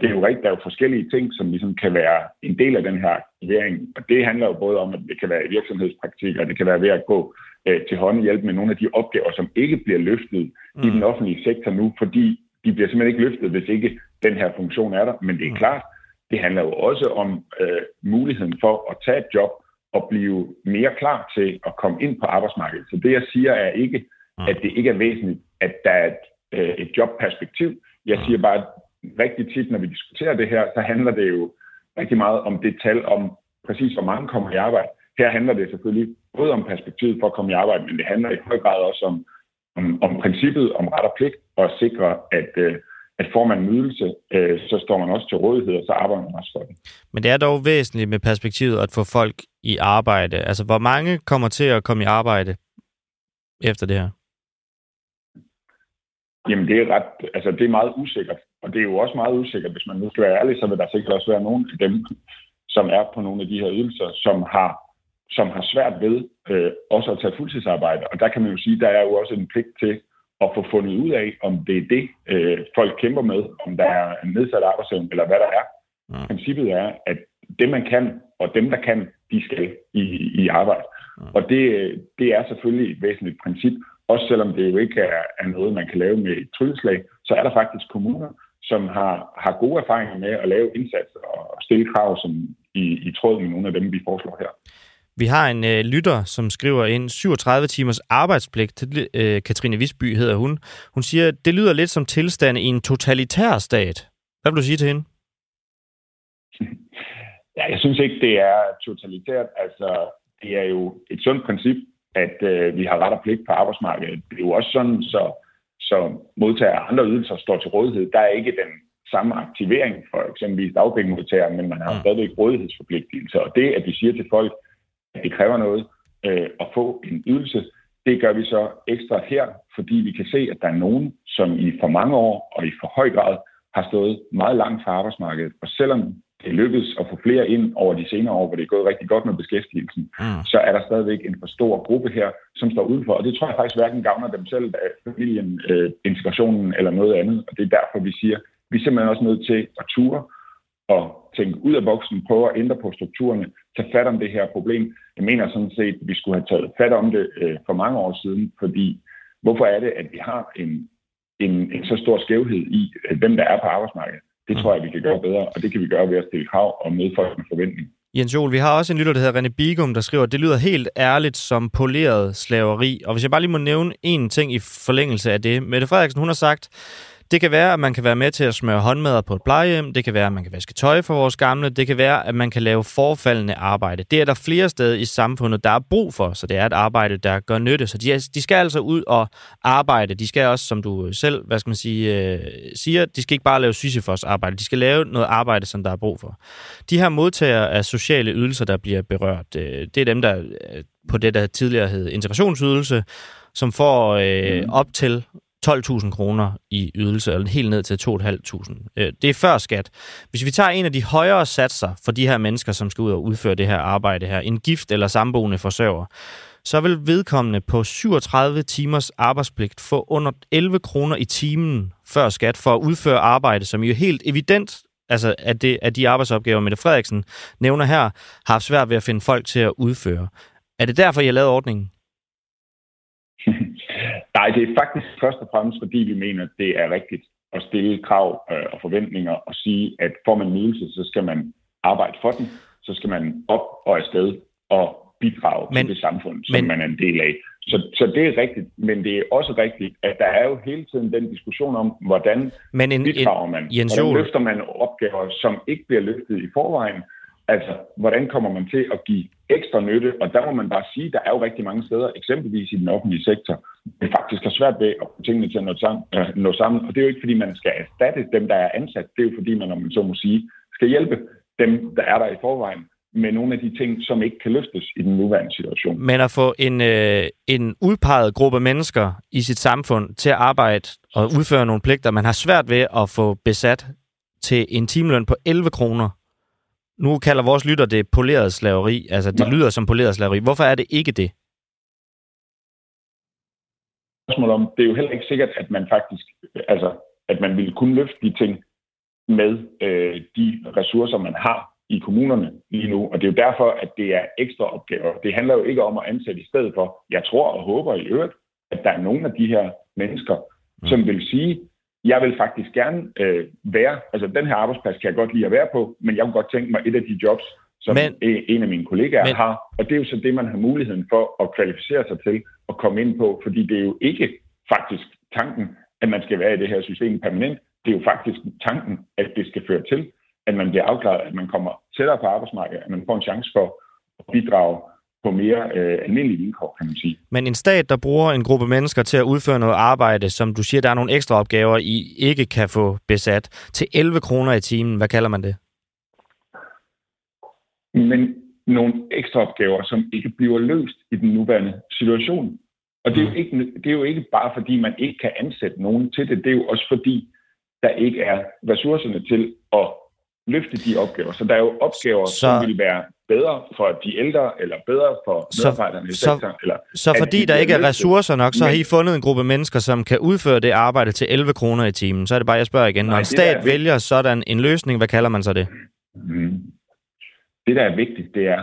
Det er jo rigtigt, der er jo forskellige ting, som ligesom kan være en del af den her aktivering. Og det handler jo både om, at det kan være virksomhedspraktik, og det kan være ved at gå øh, til håndhjælp med nogle af de opgaver, som ikke bliver løftet mm. i den offentlige sektor nu, fordi de bliver simpelthen ikke løftet, hvis ikke den her funktion er der. Men det er mm. klart, det handler jo også om øh, muligheden for at tage et job og blive mere klar til at komme ind på arbejdsmarkedet. Så det, jeg siger, er ikke, mm. at det ikke er væsentligt, at der er et, øh, et jobperspektiv. Jeg siger bare, at rigtig tit, når vi diskuterer det her, så handler det jo rigtig meget om det tal om præcis, hvor mange kommer i arbejde. Her handler det selvfølgelig både om perspektivet for at komme i arbejde, men det handler i høj grad også om, om, om princippet om ret og pligt, og sikre, at, øh, at får man en ydelse, øh, så står man også til rådighed, og så arbejder man også for det. Men det er dog væsentligt med perspektivet at få folk i arbejde. Altså, hvor mange kommer til at komme i arbejde efter det her? Jamen, det er ret, altså det er meget usikkert. Og det er jo også meget usikkert, hvis man nu skal være ærlig, så vil der sikkert også være nogle af dem, som er på nogle af de her ydelser, som har som har svært ved øh, også at tage fuldtidsarbejde. Og der kan man jo sige, der er jo også en pligt til at få fundet ud af, om det er det, øh, folk kæmper med, om der er en nedsat arbejdsevne, eller hvad der er. Ja. Princippet er, at det man kan, og dem der kan, de skal i, i arbejde. Ja. Og det, det er selvfølgelig et væsentligt princip, også selvom det jo ikke er, er noget, man kan lave med et trylleslag, så er der faktisk kommuner, som har, har gode erfaringer med at lave indsatser og stille krav, som i, i tråd med nogle af dem, vi foreslår her. Vi har en øh, lytter, som skriver ind 37 timers arbejdspligt. Øh, Katrine Visby hedder hun. Hun siger, det lyder lidt som tilstand i en totalitær stat. Hvad vil du sige til hende? Ja, jeg synes ikke, det er totalitært. Altså, det er jo et sundt princip, at øh, vi har ret og pligt på arbejdsmarkedet. Det er jo også sådan, så, som modtager andre ydelser står til rådighed. Der er ikke den samme aktivering for eksempelvis dagpengemodtagere, men man har mm. stadigvæk rådighedsforpligtelser. Og det, at vi siger til folk, at det kræver noget øh, at få en ydelse, det gør vi så ekstra her, fordi vi kan se, at der er nogen, som i for mange år og i for høj grad har stået meget langt fra arbejdsmarkedet. Og selvom det lykkedes at få flere ind over de senere år, hvor det er gået rigtig godt med beskæftigelsen, mm. så er der stadigvæk en for stor gruppe her, som står udenfor. Og det tror jeg faktisk hverken gavner dem selv, familien, øh, integrationen eller noget andet. Og det er derfor, vi siger, vi er simpelthen også nødt til at ture at tænke ud af boksen, prøve at ændre på strukturerne, tage fat om det her problem. Jeg mener sådan set, at vi skulle have taget fat om det øh, for mange år siden, fordi hvorfor er det, at vi har en, en, en så stor skævhed i, øh, hvem der er på arbejdsmarkedet? Det tror jeg, vi kan gøre bedre, og det kan vi gøre ved at stille krav og møde folk med forventning. Jens Jol, vi har også en lytter, der hedder René Bigum, der skriver, at det lyder helt ærligt som poleret slaveri. Og hvis jeg bare lige må nævne en ting i forlængelse af det. Mette Frederiksen, hun har sagt, det kan være, at man kan være med til at smøre håndmadder på et plejehjem. Det kan være, at man kan vaske tøj for vores gamle. Det kan være, at man kan lave forfaldende arbejde. Det er der flere steder i samfundet, der er brug for, så det er et arbejde, der gør nytte. Så de, de skal altså ud og arbejde. De skal også, som du selv hvad skal man sige, øh, siger, de skal ikke bare lave Sisyfos arbejde. De skal lave noget arbejde, som der er brug for. De her modtagere af sociale ydelser, der bliver berørt, øh, det er dem, der øh, på det, der tidligere hed integrationsydelse, som får øh, mm. op til 12.000 kroner i ydelse, eller helt ned til 2.500. Øh, det er før skat. Hvis vi tager en af de højere satser for de her mennesker, som skal ud og udføre det her arbejde her, en gift eller samboende forsørger, så vil vedkommende på 37 timers arbejdspligt få under 11 kroner i timen før skat for at udføre arbejde, som jo helt evident, altså at, det, at de arbejdsopgaver, Mette Frederiksen nævner her, har haft svært ved at finde folk til at udføre. Er det derfor, jeg lavede ordningen? Nej, det er faktisk først og fremmest, fordi vi mener, det er rigtigt at stille krav øh, og forventninger og sige, at får man nydelse, så skal man arbejde for den, så skal man op og afsted og bidrage men, til det samfund, som men, man er en del af. Så, så det er rigtigt, men det er også rigtigt, at der er jo hele tiden den diskussion om, hvordan men en, bidrager man, en, hvordan løfter man opgaver, som ikke bliver løftet i forvejen, Altså, hvordan kommer man til at give ekstra nytte? Og der må man bare sige, der er jo rigtig mange steder, eksempelvis i den offentlige sektor, det faktisk har svært ved at få tingene til at nå sammen, øh, nå sammen. Og det er jo ikke, fordi man skal erstatte dem, der er ansat. Det er jo, fordi man, om man så må sige, skal hjælpe dem, der er der i forvejen med nogle af de ting, som ikke kan løftes i den nuværende situation. Men at få en, øh, en udpeget gruppe mennesker i sit samfund til at arbejde og udføre nogle pligter, man har svært ved at få besat til en timeløn på 11 kroner, nu kalder vores lytter det poleret slaveri. Altså, det ja. lyder som poleret slaveri. Hvorfor er det ikke det? Spørgsmål om, det er jo heller ikke sikkert, at man faktisk, altså, at man ville kunne løfte de ting med øh, de ressourcer, man har i kommunerne lige nu. Og det er jo derfor, at det er ekstra opgaver. Det handler jo ikke om at ansætte i stedet for. Jeg tror og håber i øvrigt, at der er nogle af de her mennesker, mm. som vil sige, jeg vil faktisk gerne øh, være, altså den her arbejdsplads kan jeg godt lide at være på, men jeg kunne godt tænke mig et af de jobs, som men, en af mine kollegaer men, har. Og det er jo så det, man har muligheden for at kvalificere sig til at komme ind på, fordi det er jo ikke faktisk tanken, at man skal være i det her system permanent. Det er jo faktisk tanken, at det skal føre til, at man bliver afklaret, at man kommer tættere på arbejdsmarkedet, at man får en chance for at bidrage på mere øh, almindelige vilkår, kan man sige. Men en stat, der bruger en gruppe mennesker til at udføre noget arbejde, som du siger, der er nogle ekstra opgaver, I ikke kan få besat, til 11 kroner i timen, hvad kalder man det? Men nogle ekstra opgaver, som ikke bliver løst i den nuværende situation. Og det er, jo mm. ikke, det er jo ikke bare, fordi man ikke kan ansætte nogen til det. Det er jo også fordi, der ikke er ressourcerne til at løfte de opgaver. Så der er jo opgaver, så, som vil være bedre for de ældre, eller bedre for medarbejderne i sektoren. Eller, så fordi de der ikke er ressourcer nok, så har I fundet en gruppe mennesker, som kan udføre det arbejde til 11 kroner i timen. Så er det bare, jeg spørger igen. Når Nej, en stat er vælger sådan en løsning, hvad kalder man så det? Mm. Det, der er vigtigt, det er,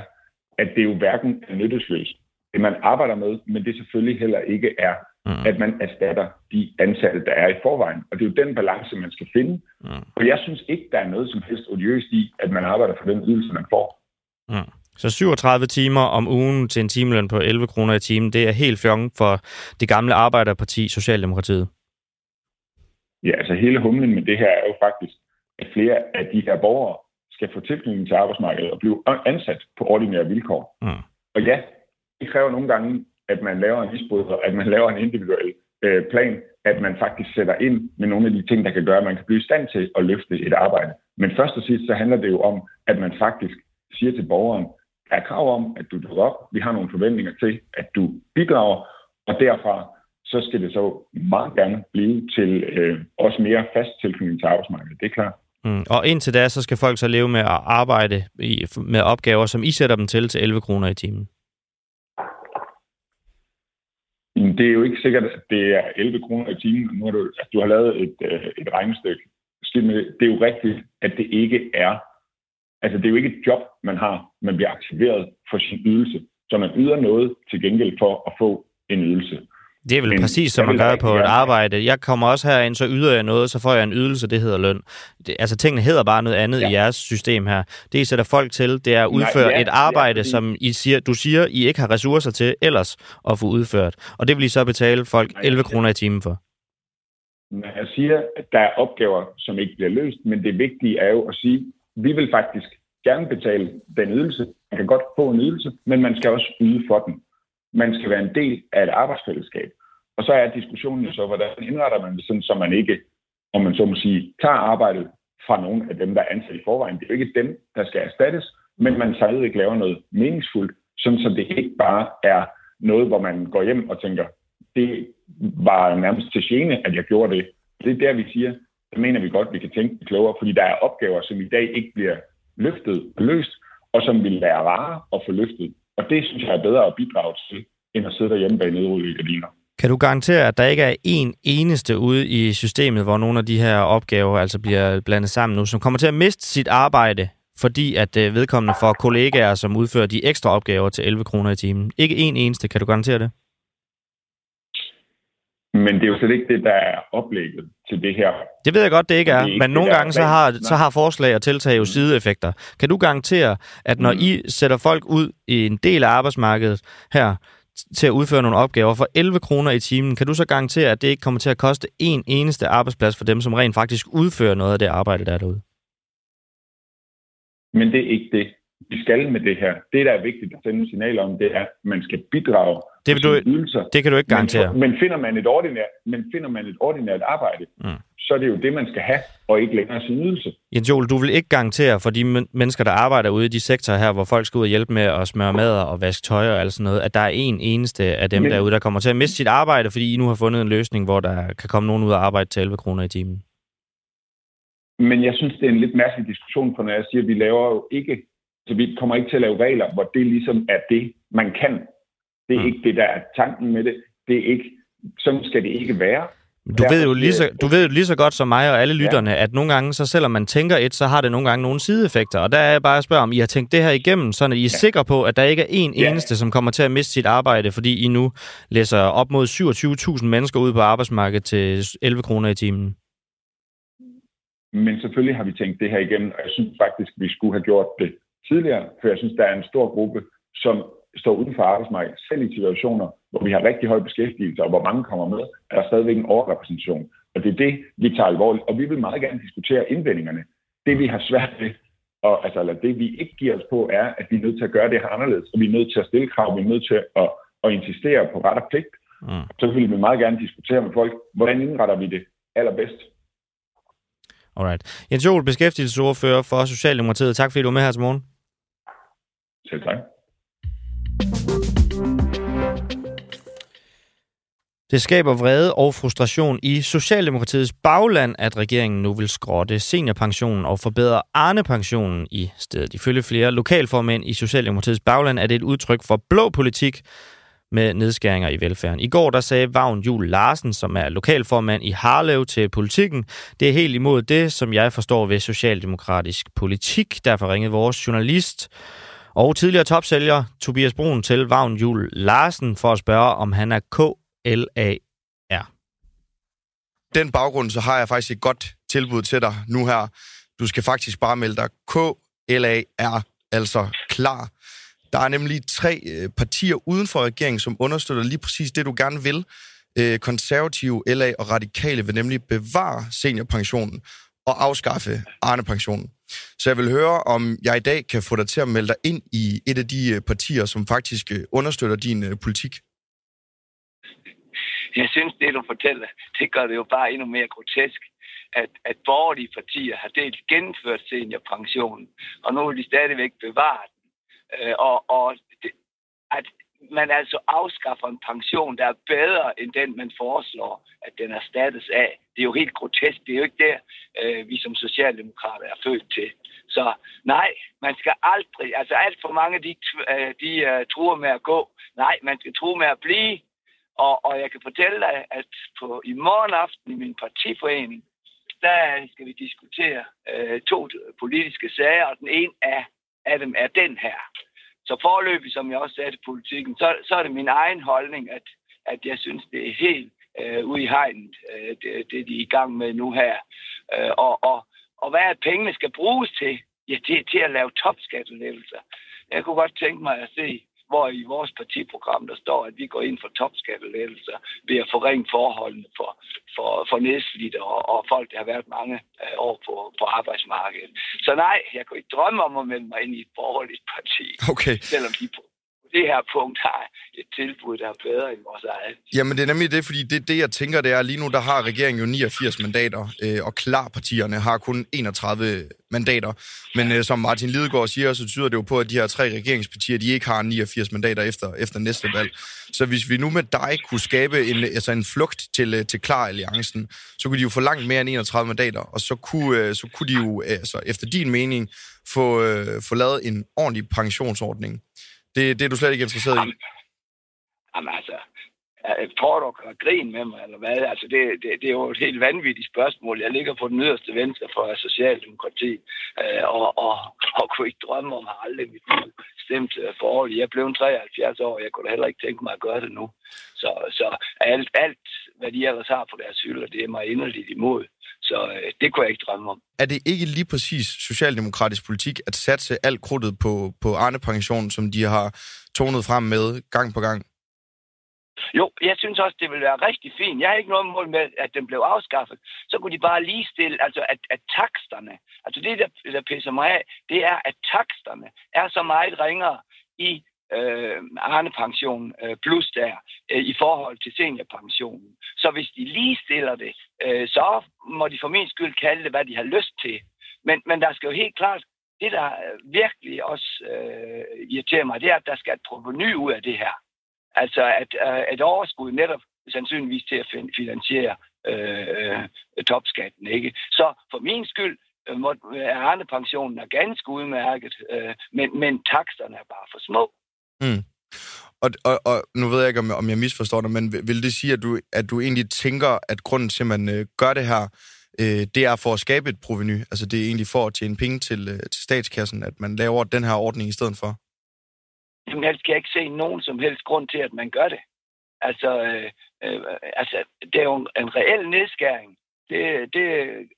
at det jo hverken er nyttesløst, det man arbejder med, men det selvfølgelig heller ikke er mm. at man erstatter de ansatte, der er i forvejen. Og det er jo den balance, man skal finde. Mm. Og jeg synes ikke, der er noget som helst odiøst i, at man arbejder for den ydelse, man får. Mm. Så 37 timer om ugen til en timeløn på 11 kroner i timen, det er helt fjong for det gamle Arbejderparti, Socialdemokratiet. Ja, altså hele humlen med det her er jo faktisk, at flere af de her borgere skal få tilknytning til arbejdsmarkedet og blive ansat på ordinære vilkår. Mm. Og ja, det kræver nogle gange at man laver en isbryder, at man laver en individuel øh, plan, at man faktisk sætter ind med nogle af de ting, der kan gøre, at man kan blive i stand til at løfte et arbejde. Men først og sidst, så handler det jo om, at man faktisk siger til borgeren, der er krav om, at du dukker op. Vi har nogle forventninger til, at du bidrager, og derfra så skal det så meget gerne blive til øh, også mere fast tilknytning til arbejdsmarkedet. Det er klart. Mm. Og indtil da, så skal folk så leve med at arbejde i, med opgaver, som I sætter dem til til 11 kroner i timen. Det er jo ikke sikkert, at det er 11 kroner i timen. Nu har du, altså, du har lavet et, øh, et regnestykke. Det er jo rigtigt, at det ikke er Altså, det er jo ikke et job, man har. Man bliver aktiveret for sin ydelse. Så man yder noget til gengæld for at få en ydelse. Det er vel Men, præcis, som man gør på et arbejde. Jeg kommer også herind, så yder jeg noget, så får jeg en ydelse, det hedder løn. Det, altså, tingene hedder bare noget andet ja. i jeres system her. Det, I sætter folk til, det er at udføre Nej, ja, et arbejde, ja, som I siger, du siger, I ikke har ressourcer til ellers at få udført. Og det vil I så betale folk 11 kroner i timen for. Jeg siger, at der er opgaver, som ikke bliver løst, men det vigtige er jo at sige, vi vil faktisk gerne betale den ydelse. Man kan godt få en ydelse, men man skal også yde for den. Man skal være en del af et arbejdsfællesskab. Og så er diskussionen jo så, hvordan indretter man det sådan, så man ikke, om man så må sige, tager arbejdet fra nogle af dem, der er ansat i forvejen. Det er jo ikke dem, der skal erstattes, men man stadigvæk laver noget meningsfuldt, sådan så det ikke bare er noget, hvor man går hjem og tænker, det var nærmest til gene, at jeg gjorde det. Det er der, vi siger, så mener vi godt, at vi kan tænke klogere, fordi der er opgaver, som i dag ikke bliver løftet og løst, og som vil være rare at få løftet. Og det synes jeg er bedre at bidrage til, end at sidde derhjemme bag nedrullede gardiner. Kan du garantere, at der ikke er en eneste ude i systemet, hvor nogle af de her opgaver altså bliver blandet sammen nu, som kommer til at miste sit arbejde, fordi at øh, vedkommende får kollegaer, som udfører de ekstra opgaver til 11 kroner i timen? Ikke en eneste, kan du garantere det? Men det er jo slet ikke det, der er oplægget til det her. Det ved jeg godt, det ikke er, det er men nogle gange så har, så har forslag og tiltag jo mm. sideeffekter. Kan du garantere, at når mm. I sætter folk ud i en del af arbejdsmarkedet her, til at udføre nogle opgaver for 11 kroner i timen, kan du så garantere, at det ikke kommer til at koste en eneste arbejdsplads for dem, som rent faktisk udfører noget af det arbejde, der er derude? Men det er ikke det vi skal med det her. Det, der er vigtigt at sende signal om, det er, at man skal bidrage det, vil du, ydelser. det kan du ikke garantere. Men, men, finder man et ordinært, men finder man et ordinært arbejde, mm. så er det jo det, man skal have, og ikke længere sin ydelse. Jens Joel, du vil ikke garantere for de mennesker, der arbejder ude i de sektorer her, hvor folk skal ud og hjælpe med at smøre mad og vaske tøj og alt sådan noget, at der er en eneste af dem men, derude, der kommer til at miste sit arbejde, fordi I nu har fundet en løsning, hvor der kan komme nogen ud og arbejde til 11 kroner i timen. Men jeg synes, det er en lidt mærkelig diskussion, for når jeg siger, at vi laver jo ikke så vi kommer ikke til at lave regler, hvor det ligesom er det, man kan. Det er mm. ikke det, der er tanken med det. Det er ikke, sådan skal det ikke være. Du ved, jo lige så, du ved jo lige så godt som mig og alle lytterne, ja. at nogle gange, så selvom man tænker et, så har det nogle gange nogle sideeffekter. Og der er jeg bare at spørge, om I har tænkt det her igennem, så I er ja. sikre på, at der ikke er en ja. eneste, som kommer til at miste sit arbejde, fordi I nu læser op mod 27.000 mennesker ud på arbejdsmarkedet til 11 kroner i timen. Men selvfølgelig har vi tænkt det her igennem, og jeg synes faktisk, vi skulle have gjort det tidligere, for jeg synes, der er en stor gruppe, som står uden for arbejdsmarkedet, selv i situationer, hvor vi har rigtig høj beskæftigelse, og hvor mange kommer med, er der stadigvæk en overrepræsentation. Og det er det, vi tager alvorligt, og vi vil meget gerne diskutere indvendingerne. Det, vi har svært ved, og, altså, eller det, vi ikke giver os på, er, at vi er nødt til at gøre det her anderledes, og vi er nødt til at stille krav, vi er nødt til at, at insistere på ret og pligt. Mm. Så vil vi meget gerne diskutere med folk, hvordan indretter vi det allerbedst. Alright. Jens Joel, beskæftigelsesordfører for Socialdemokratiet. Tak fordi du er med her til morgen. Selv tak. Det skaber vrede og frustration i Socialdemokratiets bagland, at regeringen nu vil skrotte seniorpensionen og forbedre Arne-pensionen i stedet. Ifølge flere lokalformænd i Socialdemokratiets bagland er det et udtryk for blå politik med nedskæringer i velfærden. I går der sagde Vagn Jul Larsen, som er lokalformand i Harlev til politikken, det er helt imod det, som jeg forstår ved socialdemokratisk politik. Derfor ringede vores journalist og tidligere topsælger Tobias Brun til Vagn Jul Larsen for at spørge, om han er KLAR. Den baggrund, så har jeg faktisk et godt tilbud til dig nu her. Du skal faktisk bare melde dig KLAR, altså klar. Der er nemlig tre øh, partier uden for regeringen, som understøtter lige præcis det, du gerne vil. Øh, konservative, LA og radikale vil nemlig bevare seniorpensionen og afskaffe Arne-pensionen. Så jeg vil høre, om jeg i dag kan få dig til at melde dig ind i et af de øh, partier, som faktisk øh, understøtter din øh, politik. jeg synes, det du fortæller, det gør det jo bare endnu mere grotesk, at, at borgerlige partier har delt gennemført seniorpensionen, og nu vil de stadigvæk bevare den. Øh, og og det, at man altså afskaffer en pension, der er bedre end den, man foreslår, at den erstattes af. Det er jo helt grotesk. Det er jo ikke det, øh, vi som socialdemokrater er født til. Så nej, man skal aldrig, altså alt for mange, de, øh, de uh, truer med at gå. Nej, man skal true med at blive. Og, og jeg kan fortælle dig, at på, i morgen aften i min partiforening, der skal vi diskutere uh, to politiske sager, og den ene af, af dem er den her. Så forløbig, som jeg også sagde til politikken, så, så er det min egen holdning, at, at jeg synes, det er helt øh, ude i hegnet, øh, det, det de er i gang med nu her. Øh, og, og, og hvad er pengene skal bruges til? Ja, det er til at lave topskattelettelser. Jeg kunne godt tænke mig at se hvor i vores partiprogram, der står, at vi går ind for topskattelettelser ved at forringe forholdene for, for, for nedslidte og, og folk, der har været mange øh, år på, på arbejdsmarkedet. Så nej, jeg kunne ikke drømme om at melde mig ind i et borgerligt parti, okay. selvom de det her punkt har et tilbud, der er bedre end vores eget. Jamen det er nemlig det, fordi det, det jeg tænker, det er, lige nu der har regeringen jo 89 mandater, øh, og klarpartierne har kun 31 mandater. Men øh, som Martin Lidegaard siger, så tyder det jo på, at de her tre regeringspartier, de ikke har 89 mandater efter, efter næste valg. Så hvis vi nu med dig kunne skabe en, altså en flugt til, øh, til Klar-alliancen, så kunne de jo få langt mere end 31 mandater, og så kunne, øh, så kunne de jo, øh, altså, efter din mening, få, øh, få lavet en ordentlig pensionsordning. Det, det er du slet ikke interesseret jamen, i? Jamen altså, jeg tror du kan grine med mig, eller hvad? Altså, det, det, det er jo et helt vanvittigt spørgsmål. Jeg ligger på den yderste venstre for Socialdemokrati, øh, og, og, og kunne ikke drømme om at aldrig mit liv stemt forhold. Jeg blev 73 år, og jeg kunne da heller ikke tænke mig at gøre det nu. Så, så alt, alt, hvad de ellers har på deres hylder, det er mig inderligt imod. Så øh, det kunne jeg ikke drømme om. Er det ikke lige præcis socialdemokratisk politik at satse alt krudtet på, på Arne-pensionen, som de har tonet frem med gang på gang? Jo, jeg synes også, det vil være rigtig fint. Jeg har ikke noget mål med, at den blev afskaffet. Så kunne de bare lige stille, altså at, at taksterne, altså det, der, der pisser mig af, det er, at taksterne er så meget ringere i øh, Arne-pension øh, plus der øh, i forhold til seniorpensionen. Så hvis de lige stiller det, øh, så må de for min skyld kalde det, hvad de har lyst til. Men, men der skal jo helt klart, det der virkelig også øh, irriterer mig, det er, at der skal et proveny ud af det her. Altså at øh, et overskud netop sandsynligvis til at finansiere øh, øh, topskatten. Ikke? Så for min skyld øh, må, er Arne-pensionen er ganske udmærket, øh, men, men taksterne er bare for små. Mm. Og, og, og nu ved jeg ikke, om, om jeg misforstår dig, men vil det sige, at du, at du egentlig tænker, at grunden til, at man øh, gør det her, øh, det er for at skabe et proveny? Altså det er egentlig for at tjene penge til, øh, til statskassen, at man laver den her ordning i stedet for? Jamen, jeg kan ikke se nogen som helst grund til, at man gør det. Altså, øh, øh, altså det er jo en, en reel nedskæring det, det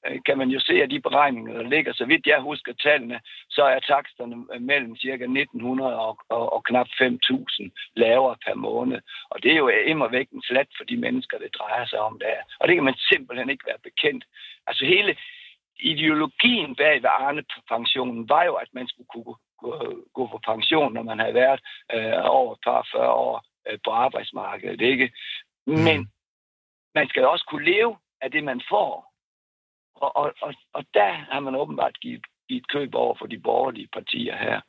øh, kan man jo se af de beregninger, der ligger. Så vidt jeg husker tallene, så er taksterne mellem ca. 1900 og, og, og knap 5.000 lavere per måned. Og det er jo immer væk en slat for de mennesker, det drejer sig om der. Og det kan man simpelthen ikke være bekendt. Altså hele ideologien bag ved Arne-pensionen var jo, at man skulle kunne gå, på pension, når man havde været øh, over et par 40 år øh, på arbejdsmarkedet. Ikke? Men mm. man skal også kunne leve af det, man får. Og, og, og, og der har man åbenbart givet, givet køb over for de borgerlige partier her.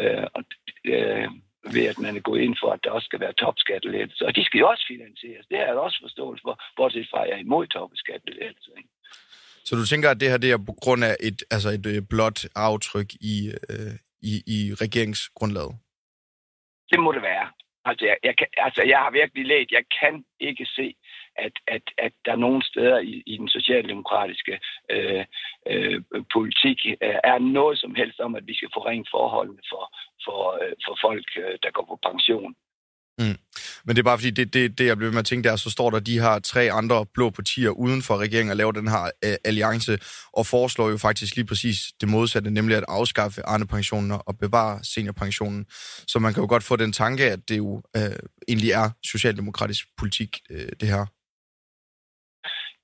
Øh, og, øh, ved at man er gået ind for, at der også skal være topskattelettelser. Og de skal jo også finansieres. Det har jeg også forståelse for, bortset fra, at jeg er imod topskattelettelser. Så du tænker, at det her det er på grund af et, altså et øh, blot aftryk i, øh, i, i regeringsgrundlaget? Det må det være. Altså jeg, jeg, kan, altså, jeg har virkelig læst, jeg kan ikke se, at, at, at der nogle steder i, i den socialdemokratiske øh, øh, politik øh, er noget som helst om, at vi skal forringe forholdene for, for, øh, for folk, øh, der går på pension. Mm. Men det er bare fordi, det, det, det jeg blev med at tænke der, så står der de her tre andre blå partier uden for regeringen og laver den her øh, alliance, og foreslår jo faktisk lige præcis det modsatte, nemlig at afskaffe Arne-pensionen og bevare seniorpensionen. Så man kan jo godt få den tanke, at det jo øh, egentlig er socialdemokratisk politik, øh, det her.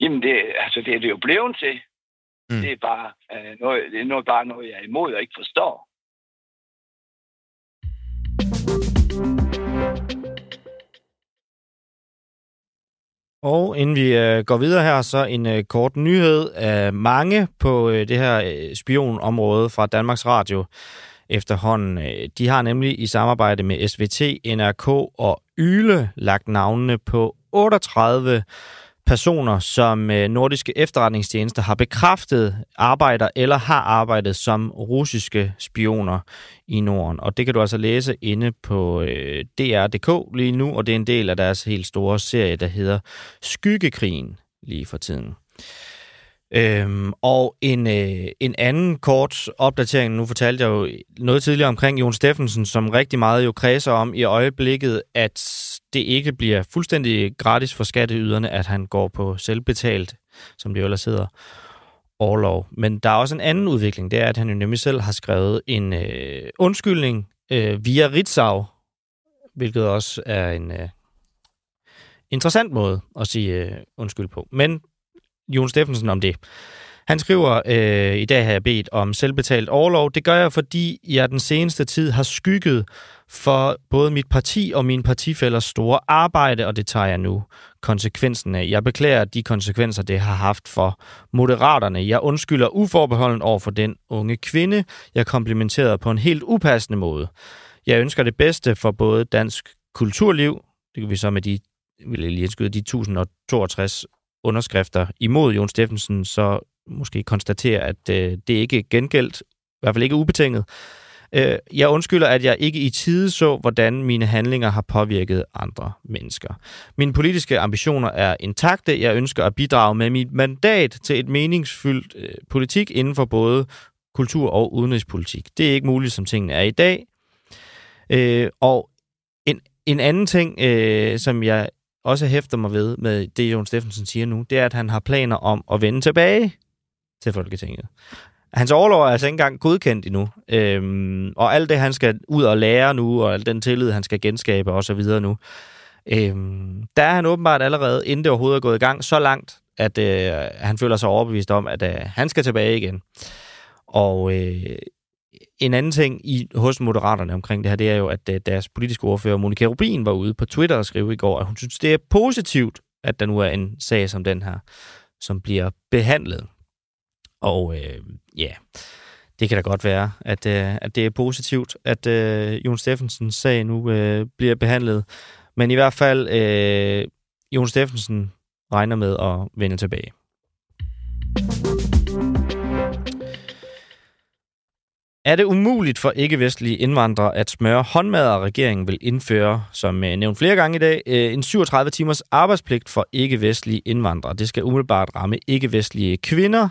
Jamen, det, altså, det er det jo blevet til. Mm. Det er bare øh, noget, det er noget, bare noget, jeg er imod og ikke forstår. Og inden vi øh, går videre her, så en øh, kort nyhed af mange på øh, det her øh, spionområde fra Danmarks Radio efterhånden. Øh, de har nemlig i samarbejde med SVT, NRK og Yle lagt navnene på 38 personer, som øh, nordiske efterretningstjenester har bekræftet arbejder eller har arbejdet som russiske spioner i Norden. Og det kan du altså læse inde på øh, DR.dk lige nu, og det er en del af deres helt store serie, der hedder Skyggekrigen lige for tiden. Øhm, og en, øh, en anden kort opdatering, nu fortalte jeg jo noget tidligere omkring Jon Steffensen, som rigtig meget jo kredser om i øjeblikket, at det ikke bliver fuldstændig gratis for skatteyderne, at han går på selvbetalt, som det jo ellers hedder, overlov. Men der er også en anden udvikling, det er, at han jo nemlig selv har skrevet en øh, undskyldning øh, via Ritzau, hvilket også er en øh, interessant måde at sige øh, undskyld på. Men Jon Steffensen om det. Han skriver, øh, i dag har jeg bedt om selvbetalt overlov. Det gør jeg, fordi jeg den seneste tid har skygget for både mit parti og mine partifælders store arbejde, og det tager jeg nu konsekvensen af. Jeg beklager de konsekvenser, det har haft for moderaterne. Jeg undskylder uforbeholden over for den unge kvinde, jeg komplimenterede på en helt upassende måde. Jeg ønsker det bedste for både dansk kulturliv, det kan vi så med de, vil jeg lige indskyde, de 1062 underskrifter imod Jon Steffensen, så måske konstatere, at øh, det ikke er gengældt, i hvert fald ikke ubetinget. Øh, jeg undskylder, at jeg ikke i tide så, hvordan mine handlinger har påvirket andre mennesker. Mine politiske ambitioner er intakte. Jeg ønsker at bidrage med mit mandat til et meningsfyldt øh, politik inden for både kultur- og udenrigspolitik. Det er ikke muligt, som tingene er i dag. Øh, og en, en anden ting, øh, som jeg også hæfter mig ved med det, Jon Steffensen siger nu, det er, at han har planer om at vende tilbage til Folketinget. Hans overlov er altså ikke engang godkendt endnu. Øhm, og alt det, han skal ud og lære nu, og al den tillid, han skal genskabe og så videre nu, øhm, der er han åbenbart allerede, inden det overhovedet er gået i gang, så langt, at øh, han føler sig overbevist om, at øh, han skal tilbage igen. Og øh, en anden ting i, hos Moderaterne omkring det her, det er jo, at øh, deres politiske ordfører, Monika Rubin, var ude på Twitter og skrev i går, at hun synes, det er positivt, at der nu er en sag som den her, som bliver behandlet. Og øh, ja, det kan da godt være, at, øh, at det er positivt, at øh, Jon Steffensens sag nu øh, bliver behandlet. Men i hvert fald, øh, Jon Steffensen regner med at vende tilbage. Er det umuligt for ikke-vestlige indvandrere at smøre håndmad, regeringen vil indføre, som øh, nævnt flere gange i dag, øh, en 37 timers arbejdspligt for ikke-vestlige indvandrere. Det skal umiddelbart ramme ikke-vestlige kvinder.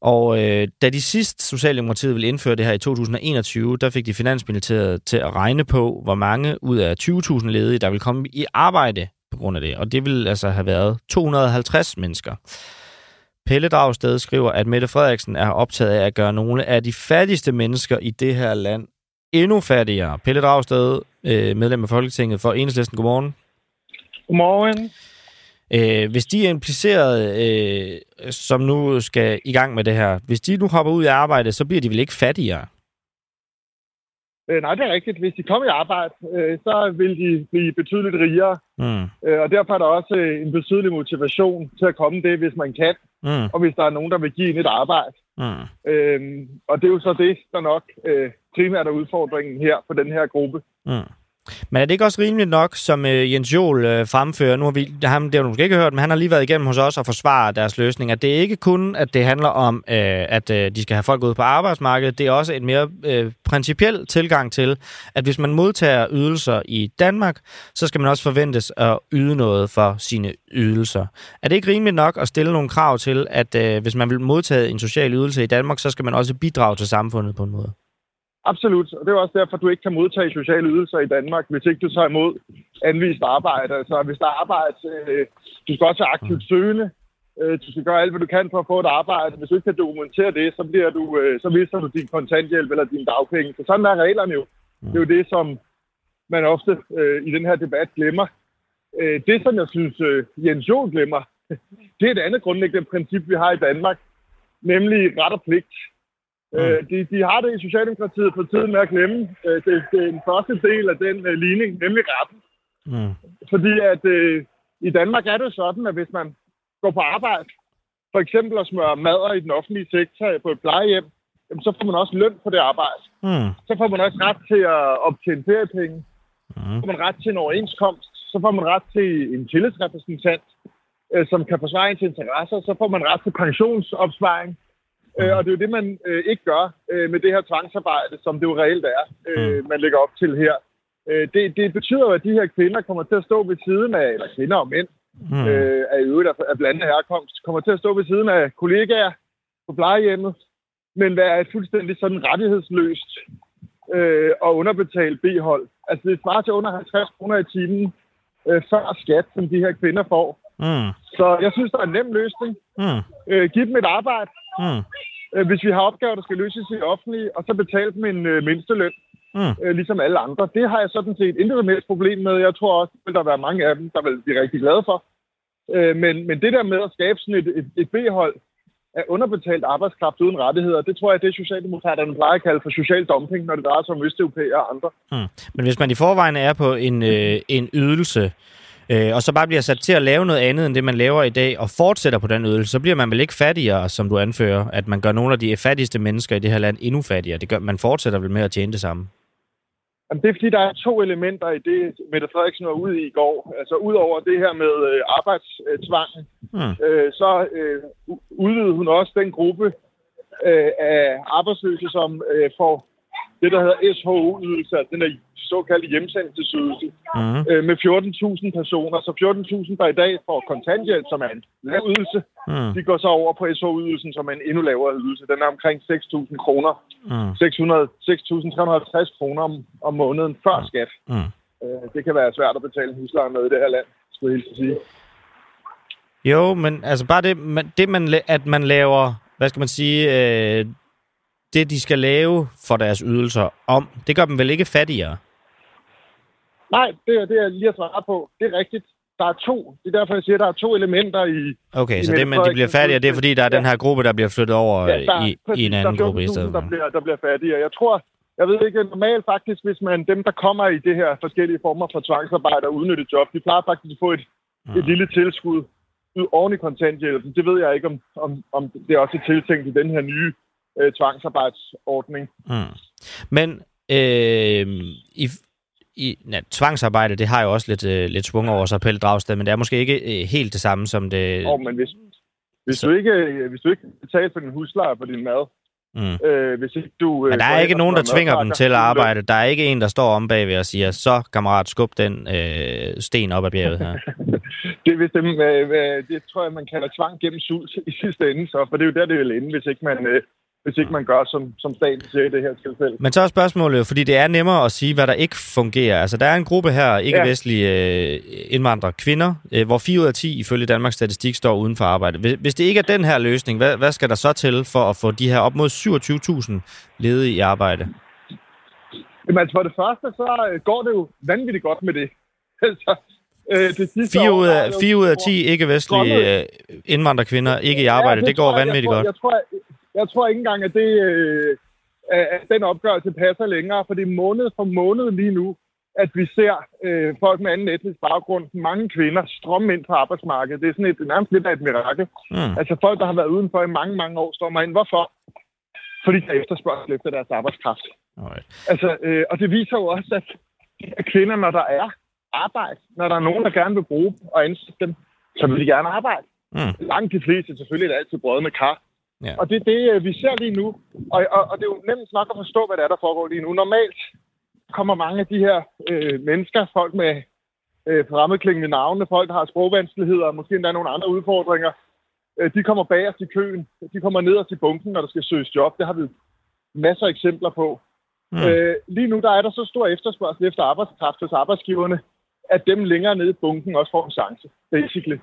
Og øh, da de sidst Socialdemokratiet ville indføre det her i 2021, der fik de Finansministeriet til at regne på, hvor mange ud af 20.000 ledige, der vil komme i arbejde på grund af det. Og det vil altså have været 250 mennesker. Pelle Dragsted skriver, at Mette Frederiksen er optaget af at gøre nogle af de fattigste mennesker i det her land endnu fattigere. Pelle Dragsted, øh, medlem af Folketinget for Enhedslisten. Godmorgen. Godmorgen. Øh, hvis de er impliceret, øh, som nu skal i gang med det her, hvis de nu hopper ud i arbejde, så bliver de vel ikke fattigere? Øh, nej, det er rigtigt. Hvis de kommer i arbejde, øh, så vil de blive betydeligt rigere. Mm. Øh, og derfor er der også øh, en betydelig motivation til at komme det, hvis man kan. Mm. Og hvis der er nogen, der vil give en et arbejde. Mm. Øh, og det er jo så det, der nok øh, primært er udfordringen her for den her gruppe. Mm. Men er det ikke også rimeligt nok, som øh, Jens Jol øh, fremfører, nu har vi, ham, det har du måske ikke hørt, men han har lige været igennem hos os og forsvare deres løsning, at det er ikke kun, at det handler om, øh, at øh, de skal have folk ud på arbejdsmarkedet, det er også en mere øh, principiel tilgang til, at hvis man modtager ydelser i Danmark, så skal man også forventes at yde noget for sine ydelser. Er det ikke rimeligt nok at stille nogle krav til, at øh, hvis man vil modtage en social ydelse i Danmark, så skal man også bidrage til samfundet på en måde? Absolut, og det er også derfor, du ikke kan modtage sociale ydelser i Danmark, hvis ikke du tager imod anvist arbejde. Altså, hvis der er arbejde, øh, du skal også være aktivt mm. søgende, øh, du skal gøre alt, hvad du kan for at få et arbejde. Hvis du ikke kan dokumentere det, så, bliver du, øh, så mister du din kontanthjælp eller din dagpenge. Så sådan er reglerne jo. Mm. Det er jo det, som man ofte øh, i den her debat glemmer. Øh, det, som jeg synes, øh, Jens Jol glemmer, det er et andet grundlæggende princip, vi har i Danmark, nemlig ret og pligt. Mm. Øh, de, de har det i Socialdemokratiet på tiden med at glemme øh, det, det er den første del af den øh, ligning, nemlig retten. Mm. Fordi at øh, I Danmark er det sådan, at hvis man går på arbejde, for eksempel at smøre mader i den offentlige sektor på et plejehjem, jamen, så får man også løn for det arbejde. Mm. Så får man også ret til at optjene feriepenge. Mm. Så får man ret til en overenskomst. Så får man ret til en tillidsrepræsentant, øh, som kan forsvare ens interesser. Så får man ret til pensionsopsparing. Øh, og det er jo det, man øh, ikke gør øh, med det her tvangsarbejde, som det jo reelt er, øh, mm. man lægger op til her. Øh, det, det betyder jo, at de her kvinder kommer til at stå ved siden af, eller kvinder og mænd, mm. øh, af øvrigt af blandet herkomst, kommer til at stå ved siden af kollegaer på plejehjemmet, men være et fuldstændig sådan rettighedsløst øh, og underbetalt B-hold. Altså det svarer til under 50 kroner i timen øh, før skat, som de her kvinder får. Mm. Så jeg synes, der er en nem løsning. Mm. Øh, giv dem et arbejde. Mm. Øh, hvis vi har opgaver, der skal løses i offentlige, og så betale dem en øh, mindsteløn, Mm. øh, ligesom alle andre. Det har jeg sådan set intet med problem med. Jeg tror også, at der vil være mange af dem, der vil blive rigtig glade for. Øh, men, men det der med at skabe sådan et, et, et B-hold af underbetalt arbejdskraft uden rettigheder, det tror jeg, det er Socialdemokraterne plejer at kalde for social dumping, når det drejer sig om Østeuropæer og andre. Mm. Men hvis man i forvejen er på en, øh, en ydelse, øh, og så bare bliver sat til at lave noget andet end det, man laver i dag, og fortsætter på den ydelse, så bliver man vel ikke fattigere, som du anfører, at man gør nogle af de fattigste mennesker i det her land endnu fattigere. Det gør, man fortsætter vel med at tjene det samme. Jamen, det er fordi, der er to elementer i det, Mette Frederiksen var ude i i går. Altså, udover det her med øh, arbejdstvangen, Mm. øh, så øh, udvidede hun også den gruppe øh, af arbejdsløse, som øh, får det, der hedder SHO-ydelse, altså den der såkaldte hjemsendelsesydelse, Mm. øh, med 14.000 personer. Så 14.000, der i dag får kontanthjælp, som er en lav ydelse, Mm. de går så over på SHO-ydelsen, som er en endnu lavere ydelse. Den er omkring 6.000 kroner. Mm. 600 6.350 kroner om, om måneden før skat. Mm. Øh, det kan være svært at betale husleje med i det her land, skulle jeg helt sige. Jo, men altså bare det, man, det man, at man laver, hvad skal man sige, øh, det de skal lave for deres ydelser om, det gør dem vel ikke fattigere? Nej, det er det, jeg lige har svaret på. Det er rigtigt. Der er to. Det er derfor, jeg siger, at der er to elementer i... Okay, i så det, man, de bliver fattigere, det er fordi, der er udspil. den her gruppe, der bliver flyttet over Ja, der, er- i, præcis, i en anden der er gruppe i 14.000, stedet. Der bliver, der bliver fattigere. Jeg tror, jeg ved ikke, normalt faktisk, hvis man dem, der kommer i det her forskellige former for tvangsarbejde og udnyttet job, de plejer faktisk at få et, Mm. et lille tilskud ud oven i kontanthjælpen. Det ved jeg ikke, om, om, om det er også er tiltænkt i den her nye øh, tvangsarbejdsordning. Mm. Men øh, i, i ja, tvangsarbejde, det har jo også lidt, øh, lidt svung over sig, Pelle Dragsted, men det er måske ikke øh, helt det samme som det... Og, men hvis, hvis, Så- du ikke, øh, hvis du ikke betaler for din husleje på din mad, Mm. øh, hvis ikke du... Øh, Men der er ikke og nogen, der tvinger dem til at arbejde. Der er ikke en, der står om bagved og siger, så kammerat, skub den øh, sten op ad bjerget her. Det, vist dem, øh, øh, det tror jeg, man kalder tvang gennem sult i sidste ende, så, for det er jo der, det vil ende, hvis ikke man, øh, hvis ikke man gør, som, som staten siger i det her tilfælde. Men så er spørgsmålet fordi det er nemmere at sige, hvad der ikke fungerer. Altså, der er en gruppe her, ikke-vestlige øh, indvandrere, kvinder, øh, hvor 4 ud af 10 ifølge Danmarks Statistik står uden for arbejde. Hvis, hvis det ikke er den her løsning, hvad, hvad skal der så til for at få de her op mod 27.000 ledige i arbejde? Jamen, altså, for det første, så øh, går det jo vanvittigt godt med det. altså, øh, det sidste 4 år, ud af, det jo- 4 ud af 10 ikke-vestlige indvandrerkvinder ikke i arbejde. Ja, det går tror jeg- vanvittigt jeg tror, godt. Jeg tror, jeg, jeg tror ikke engang, at, det, øh, at den opgørelse passer længere, for det er måned for måned lige nu, at vi ser øh, folk med anden etnisk baggrund, mange kvinder, strømme ind på arbejdsmarkedet. Det er sådan et, nærmest lidt af et mirakel. Mm. Altså folk, der har været udenfor i mange, mange år, strømmer ind. Hvorfor? Fordi der er efterspørgsel efter deres arbejdskraft. Alright. Altså, øh, og det viser jo også, at de her kvinder, når der er arbejde, når der er nogen, der gerne vil bruge dem og ansætte dem, så vil de gerne arbejde. Mm. Langt de fleste selvfølgelig er det altid brød med kar. Ja. Og det er det, øh, vi ser lige nu. Og, og, og det er jo nemt nok at forstå, hvad der er, der foregår lige nu. Normalt kommer mange af de her øh, mennesker, folk med øh, fremmedklingende navne, folk, der har sprogvanskeligheder, og måske endda nogle andre udfordringer, øh, de kommer bagerst i køen. De kommer ned til bunken, når der skal søges job. Det har vi masser af eksempler på. Mm. Øh, lige nu der er der så stor efterspørgsel efter arbejdskraft hos arbejdsgiverne, at dem længere nede i bunken også får en chance, basically.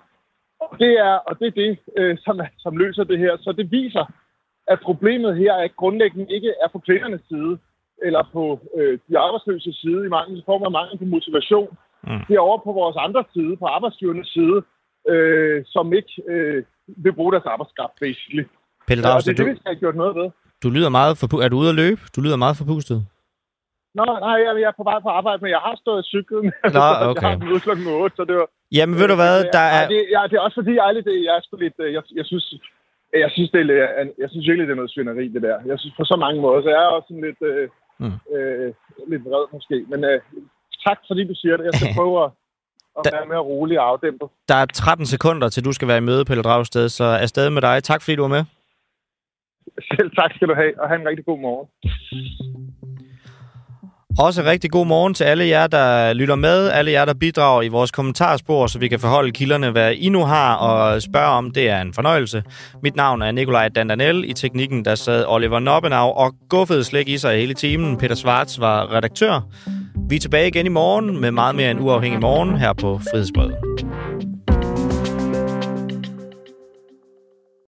Og det er, og det, er det øh, som, som løser det her. Så det viser, at problemet her er grundlæggende ikke er på kvindernes side, eller på øh, de arbejdsløse side i mangel, form af mangel på motivation. Mm. Det er over på vores andre side, på arbejdsgivernes side, øh, som ikke øh, vil bruge deres arbejdskraft, basically. Pelle Ja, og det Dragsted, er det, vi skal have gjort noget ved. du lyder meget forpu- Er du ude at løbe? Du lyder meget forpustet. Nå, nej, jeg, jeg er på vej på arbejde, men jeg har stået i cyklen. Nå, okay. jeg har den ude klokken 8, så det var, Jamen, ved du hvad, der er... Ja, det, ja, det er også fordi, ærligt, det, jeg er sgu lidt... øh, Jeg, jeg synes, jeg synes, det er, jeg synes virkelig, det er noget svineri, det der. Jeg synes på så mange måder, så jeg er også sådan lidt, øh, Mm. øh, lidt vred måske. Men øh, tak, fordi du siger det. Jeg skal prøve at, at være mere rolig og afdæmpet. Der er 13 sekunder, til du skal være i møde, Pelle Dragsted, så afsted med dig. Tak, fordi du var med. Selv tak skal du have, og have en rigtig god morgen. Også rigtig god morgen til alle jer, der lytter med, alle jer, der bidrager i vores kommentarspor, så vi kan forholde kilderne, hvad I nu har og spørge om. Det er en fornøjelse. Mit navn er Nikolaj Dandanel. I teknikken, der sad Oliver Noppenau og guffede slik i sig hele timen. Peter Schwartz var redaktør. Vi er tilbage igen i morgen med meget mere en uafhængig morgen her på Frihedsbrevet.